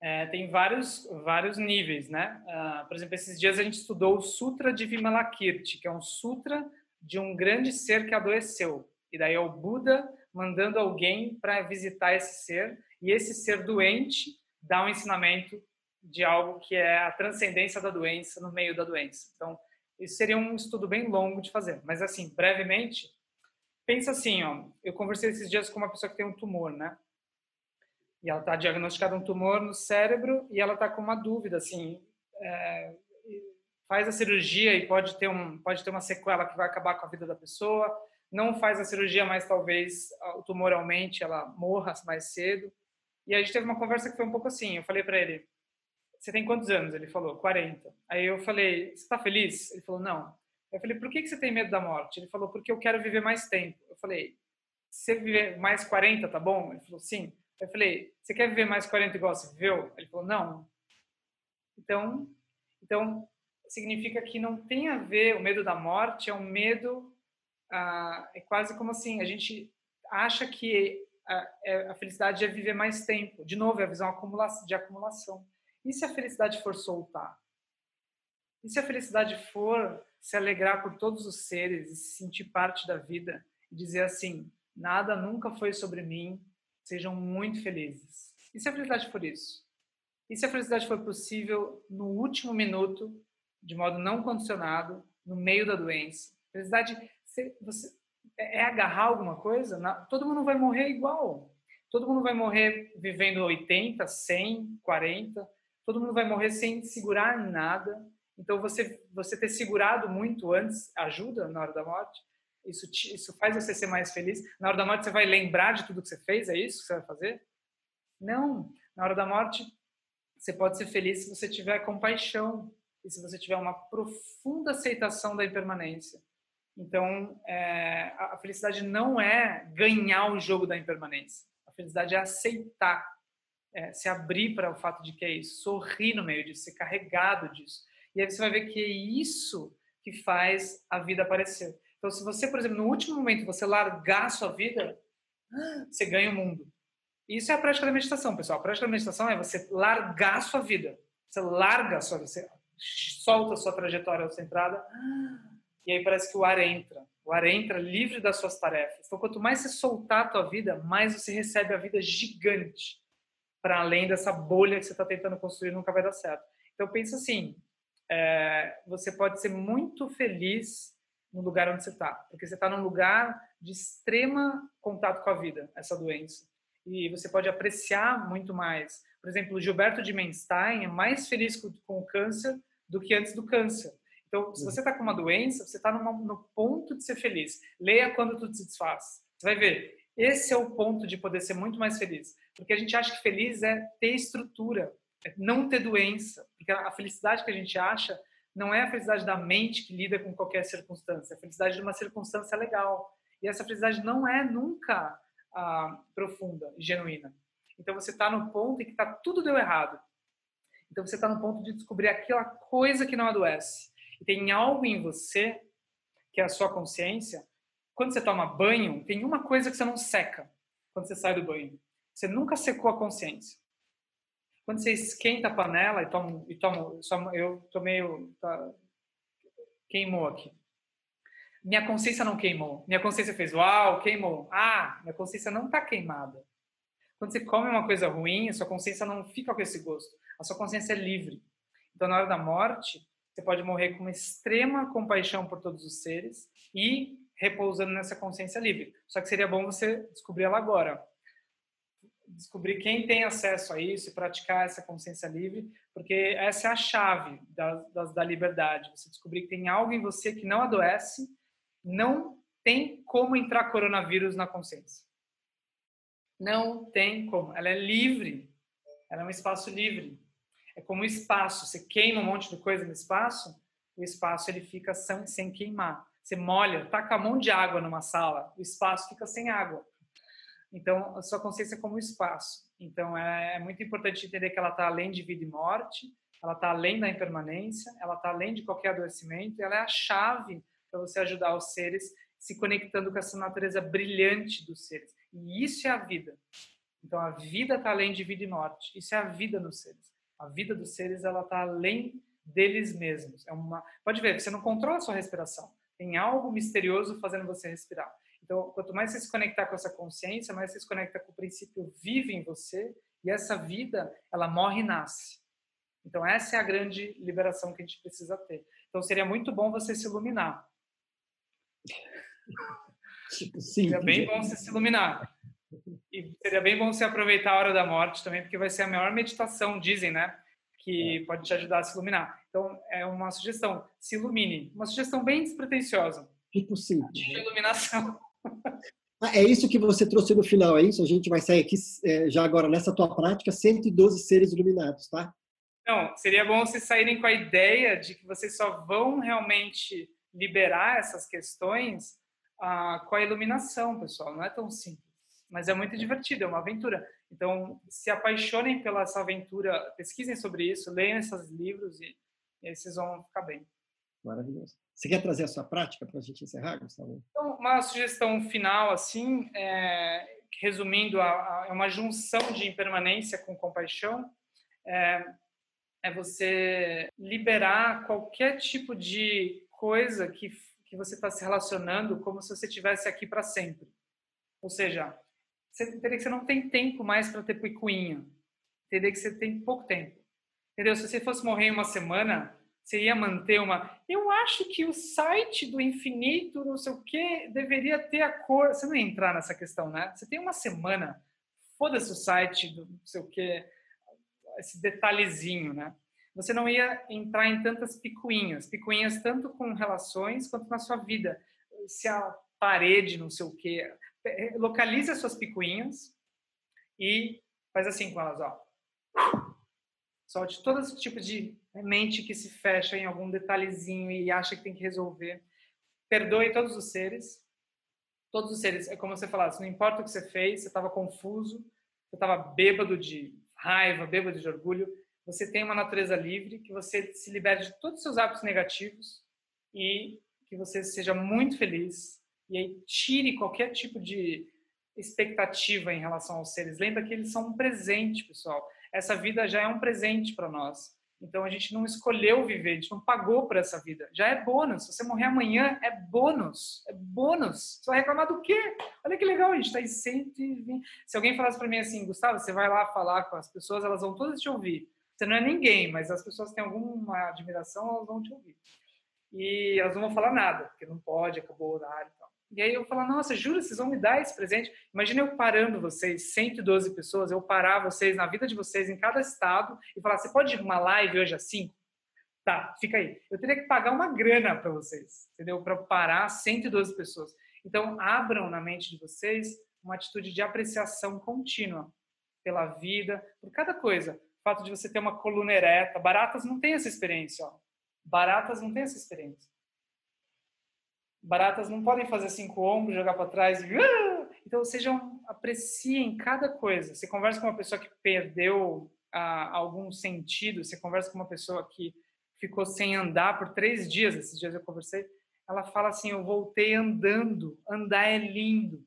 É, tem vários vários níveis, né? Uh, por exemplo, esses dias a gente estudou o Sutra de Vimalakirti, que é um sutra de um grande ser que adoeceu. E daí é o Buda mandando alguém para visitar esse ser, e esse ser doente dá um ensinamento de algo que é a transcendência da doença no meio da doença. Então, isso seria um estudo bem longo de fazer, mas assim, brevemente, pensa assim, ó, eu conversei esses dias com uma pessoa que tem um tumor, né? E ela está diagnosticada um tumor no cérebro e ela está com uma dúvida, assim, é, faz a cirurgia e pode ter, um, pode ter uma sequela que vai acabar com a vida da pessoa, não faz a cirurgia, mas talvez o tumor aumente, ela morra mais cedo. E a gente teve uma conversa que foi um pouco assim, eu falei para ele, você tem quantos anos? Ele falou, 40. Aí eu falei, você está feliz? Ele falou, não. Eu falei, por que, que você tem medo da morte? Ele falou, porque eu quero viver mais tempo. Eu falei, você viver mais 40, tá bom? Ele falou, sim. Eu falei, você quer viver mais 40 igual você viveu? Ele falou, não. Então, então significa que não tem a ver, o medo da morte é um medo, ah, é quase como assim, a gente acha que a, é, a, felicidade é viver mais tempo. De novo, é a visão de acumulação. E se a felicidade for soltar? E se a felicidade for se alegrar por todos os seres e se sentir parte da vida e dizer assim: nada nunca foi sobre mim, sejam muito felizes. E se a felicidade for isso? E se a felicidade for possível no último minuto de modo não condicionado, no meio da doença. Felicidade você, você, é, é agarrar alguma coisa? todo mundo vai morrer igual. Todo mundo vai morrer vivendo 80, 100, 40. Todo mundo vai morrer sem segurar nada. Então, você, você ter segurado muito antes ajuda na hora da morte. Isso, te, isso faz você ser mais feliz. Na hora da morte, você vai lembrar de tudo que você fez? É isso que você vai fazer? Não. Na hora da morte, você pode ser feliz se você tiver compaixão e se você tiver uma profunda aceitação da impermanência. Então, é, a felicidade não é ganhar o jogo da impermanência. A felicidade é aceitar, é, se abrir para o fato de que é isso, sorrir no meio disso, ser carregado disso. E aí você vai ver que é isso que faz a vida aparecer. Então, se você, por exemplo, no último momento você largar a sua vida, você ganha o mundo. Isso é a prática da meditação, pessoal. A prática da meditação é você largar a sua vida. Você larga a sua vida. Você solta sua trajetória centrada e aí parece que o ar entra. O ar entra livre das suas tarefas. Então, quanto mais você soltar a tua vida, mais você recebe a vida gigante para além dessa bolha que você está tentando construir nunca vai dar certo. Então, pensa assim, é, você pode ser muito feliz no lugar onde você está, porque você está num lugar de extrema contato com a vida, essa doença. E você pode apreciar muito mais. Por exemplo, Gilberto de Menstein é mais feliz com, com o câncer do que antes do câncer. Então, se você está com uma doença, você está no ponto de ser feliz. Leia quando tudo se desfaz. Você vai ver. Esse é o ponto de poder ser muito mais feliz. Porque a gente acha que feliz é ter estrutura, é não ter doença. Porque a felicidade que a gente acha não é a felicidade da mente que lida com qualquer circunstância. A felicidade de uma circunstância legal. E essa felicidade não é nunca ah, profunda e genuína. Então você está no ponto em que tá, tudo deu errado. Então você está no ponto de descobrir aquela coisa que não adoece. E tem algo em você, que é a sua consciência. Quando você toma banho, tem uma coisa que você não seca quando você sai do banho. Você nunca secou a consciência. Quando você esquenta a panela e toma, e toma eu tomei, tá, queimou aqui. Minha consciência não queimou. Minha consciência fez, uau, queimou. Ah, minha consciência não está queimada. Quando você come uma coisa ruim, sua consciência não fica com esse gosto. A sua consciência é livre. Então, na hora da morte, você pode morrer com extrema compaixão por todos os seres e repousando nessa consciência livre. Só que seria bom você descobrir ela agora descobrir quem tem acesso a isso e praticar essa consciência livre, porque essa é a chave da, da, da liberdade. Você descobrir que tem algo em você que não adoece, não tem como entrar coronavírus na consciência. Não tem como. Ela é livre. Ela é um espaço livre. É como o espaço. Você queima um monte de coisa no espaço, o espaço ele fica sem, sem queimar. Você molha, taca a mão de água numa sala, o espaço fica sem água. Então, a sua consciência é como espaço. Então, é, é muito importante entender que ela está além de vida e morte, ela está além da impermanência, ela está além de qualquer adoecimento, ela é a chave para você ajudar os seres se conectando com essa natureza brilhante dos seres. E isso é a vida. Então, a vida está além de vida e morte. Isso é a vida nos seres. A vida dos seres ela está além deles mesmos. É uma. Pode ver, você não controla a sua respiração. Tem algo misterioso fazendo você respirar. Então, quanto mais você se conectar com essa consciência, mais você se conecta com o princípio vive em você e essa vida, ela morre e nasce. Então, essa é a grande liberação que a gente precisa ter. Então, seria muito bom você se iluminar. Tipo, sim. Seria bem bom você se iluminar. E seria bem bom você aproveitar a hora da morte também, porque vai ser a maior meditação, dizem, né? Que é. pode te ajudar a se iluminar. Então, é uma sugestão. Se ilumine. Uma sugestão bem despretensiosa. Tipo sim. De iluminação. Ah, é isso que você trouxe no final, é isso? A gente vai sair aqui é, já agora nessa tua prática, 112 seres iluminados, tá? Não, seria bom vocês saírem com a ideia de que vocês só vão realmente liberar essas questões ah, com a iluminação, pessoal. Não é tão simples, mas é muito divertido, é uma aventura. Então, se apaixonem pela essa aventura, pesquisem sobre isso, leiam esses livros e, e aí vocês vão ficar bem. Maravilhoso. Você quer trazer a sua prática para a gente encerrar, Gustavo? Então, uma sugestão final, assim, é, resumindo, é uma junção de impermanência com compaixão. É, é você liberar qualquer tipo de coisa que, que você está se relacionando como se você estivesse aqui para sempre. Ou seja, você entender que você não tem tempo mais para ter picuinha. Entender que você tem pouco tempo. Entendeu? Se você fosse morrer em uma semana, você ia manter uma. Eu acho que o site do infinito, não sei o quê, deveria ter a cor. Você não ia entrar nessa questão, né? Você tem uma semana, foda-se o site do não sei o quê, esse detalhezinho, né? Você não ia entrar em tantas picuinhas, picuinhas tanto com relações quanto na sua vida. Se a parede, não sei o quê. Localize as suas picuinhas e faz assim com elas, ó. Solte todo esse tipo de mente que se fecha em algum detalhezinho e acha que tem que resolver. Perdoe todos os seres. Todos os seres, é como você falasse, não importa o que você fez, você estava confuso, você estava bêbado de raiva, bêbado de orgulho, você tem uma natureza livre, que você se libere de todos os seus hábitos negativos e que você seja muito feliz e aí tire qualquer tipo de expectativa em relação aos seres. Lembra que eles são um presente, pessoal. Essa vida já é um presente para nós. Então a gente não escolheu viver, a gente não pagou por essa vida. Já é bônus. Se você morrer amanhã, é bônus. É bônus. Você vai reclamar do quê? Olha que legal, a gente está em 120. Se alguém falasse para mim assim, Gustavo, você vai lá falar com as pessoas, elas vão todas te ouvir. Você não é ninguém, mas as pessoas têm alguma admiração, elas vão te ouvir. E elas não vão falar nada, porque não pode, acabou o horário e aí eu falo, nossa, jura, vocês vão me dar esse presente? Imagina eu parando vocês, 112 pessoas, eu parar vocês na vida de vocês em cada estado e falar, você pode ir uma live hoje às 5? Tá, fica aí. Eu teria que pagar uma grana para vocês, entendeu? Para parar 112 pessoas. Então, abram na mente de vocês uma atitude de apreciação contínua pela vida, por cada coisa. O fato de você ter uma coluna ereta. Baratas não tem essa experiência, ó. Baratas não tem essa experiência. Baratas não podem fazer cinco ombros, jogar para trás. Uh! Então, sejam, apreciem cada coisa. Você conversa com uma pessoa que perdeu ah, algum sentido, você conversa com uma pessoa que ficou sem andar por três dias, esses dias eu conversei, ela fala assim, eu voltei andando, andar é lindo.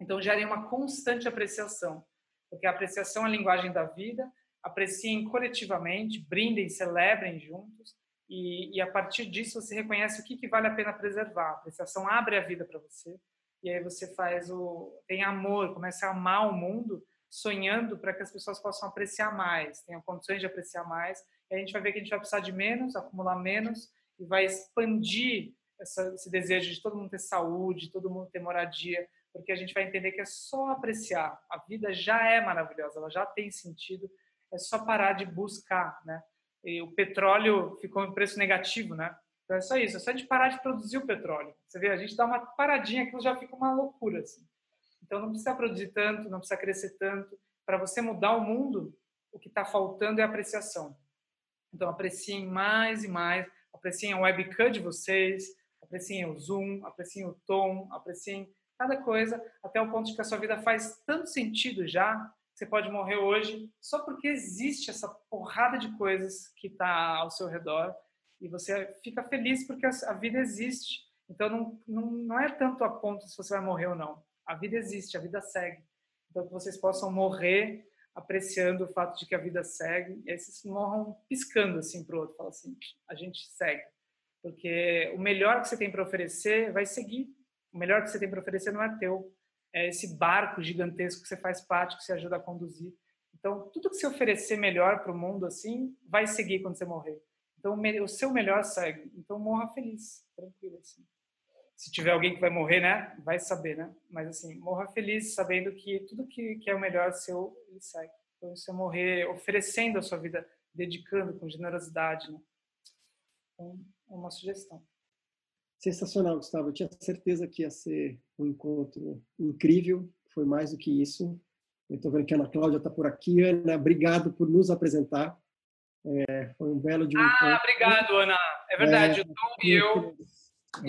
Então, gere uma constante apreciação, porque a apreciação é a linguagem da vida, apreciem coletivamente, brindem, celebrem juntos, e, e, a partir disso você reconhece o que, que vale a pena preservar. A apreciação abre a vida para você e aí você faz o tem amor, começa a amar o mundo, sonhando para que as pessoas possam apreciar mais, tenham condições de apreciar mais. E a gente vai ver que a gente vai precisar de menos, acumular menos e vai expandir essa, esse desejo de todo mundo ter saúde, todo mundo ter moradia, porque a gente vai entender que é só apreciar. A vida já é maravilhosa, ela já tem sentido. É só parar de buscar, né? E o petróleo ficou em preço negativo, né? Então é só isso, é só a gente parar de produzir o petróleo. Você vê, a gente dá uma paradinha, aquilo já fica uma loucura, assim. Então não precisa produzir tanto, não precisa crescer tanto. Para você mudar o mundo, o que está faltando é apreciação. Então apreciem mais e mais, apreciem a webcam de vocês, apreciem o Zoom, apreciem o tom, apreciem cada coisa, até o ponto de que a sua vida faz tanto sentido já você pode morrer hoje só porque existe essa porrada de coisas que está ao seu redor e você fica feliz porque a vida existe. Então não, não, não é tanto a ponto se você vai morrer ou não. A vida existe, a vida segue. Então que vocês possam morrer apreciando o fato de que a vida segue e aí vocês morram piscando assim para o outro, fala assim, a gente segue. Porque o melhor que você tem para oferecer vai seguir. O melhor que você tem para oferecer não é teu é esse barco gigantesco que você faz parte, que você ajuda a conduzir. Então, tudo que você oferecer melhor para o mundo assim, vai seguir quando você morrer. Então, o seu melhor segue. Então, morra feliz, tranquilo assim. Se tiver alguém que vai morrer, né, vai saber, né? Mas assim, morra feliz, sabendo que tudo que, que é o melhor seu, ele segue. Então, você morrer oferecendo a sua vida, dedicando com generosidade, né? Então, é uma sugestão. Sensacional, Gustavo. Eu tinha certeza que ia ser um encontro incrível. Foi mais do que isso. Eu estou vendo que a Ana Cláudia está por aqui. Ana, obrigado por nos apresentar. É, foi um belo de um Ah, encontro. obrigado, Ana. É verdade, é, o Tom e eu.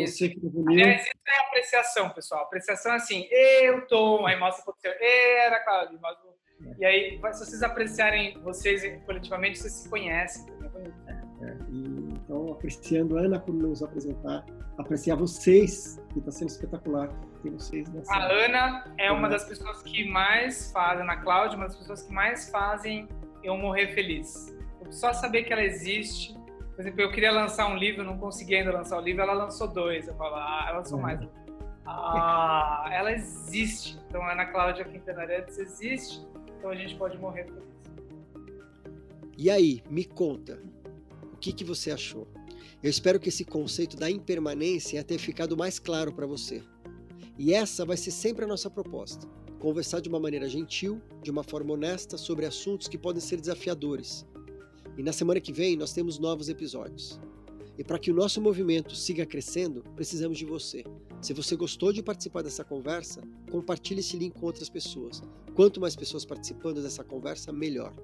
Você que. Aliás, isso é apreciação, pessoal. Apreciação é assim, eu, Tom, aí mostra para você, era Cláudia. É. E aí, se vocês apreciarem vocês coletivamente, vocês se conhecem. É, é, então, apreciando a Ana por nos apresentar apreciar vocês, que está sendo espetacular ter vocês nessa. A Ana é uma das pessoas que mais fazem, na Cláudia, uma das pessoas que mais fazem eu morrer feliz. Eu só saber que ela existe. Por exemplo, eu queria lançar um livro, não consegui ainda lançar o livro, ela lançou dois. Eu falo, ah, ela lançou é. mais. Ah, ela existe. Então, a Ana Cláudia Quintana Arantes existe, então a gente pode morrer feliz. E aí, me conta, o que, que você achou? Eu espero que esse conceito da impermanência tenha ficado mais claro para você. E essa vai ser sempre a nossa proposta: conversar de uma maneira gentil, de uma forma honesta sobre assuntos que podem ser desafiadores. E na semana que vem nós temos novos episódios. E para que o nosso movimento siga crescendo, precisamos de você. Se você gostou de participar dessa conversa, compartilhe esse link com outras pessoas. Quanto mais pessoas participando dessa conversa, melhor.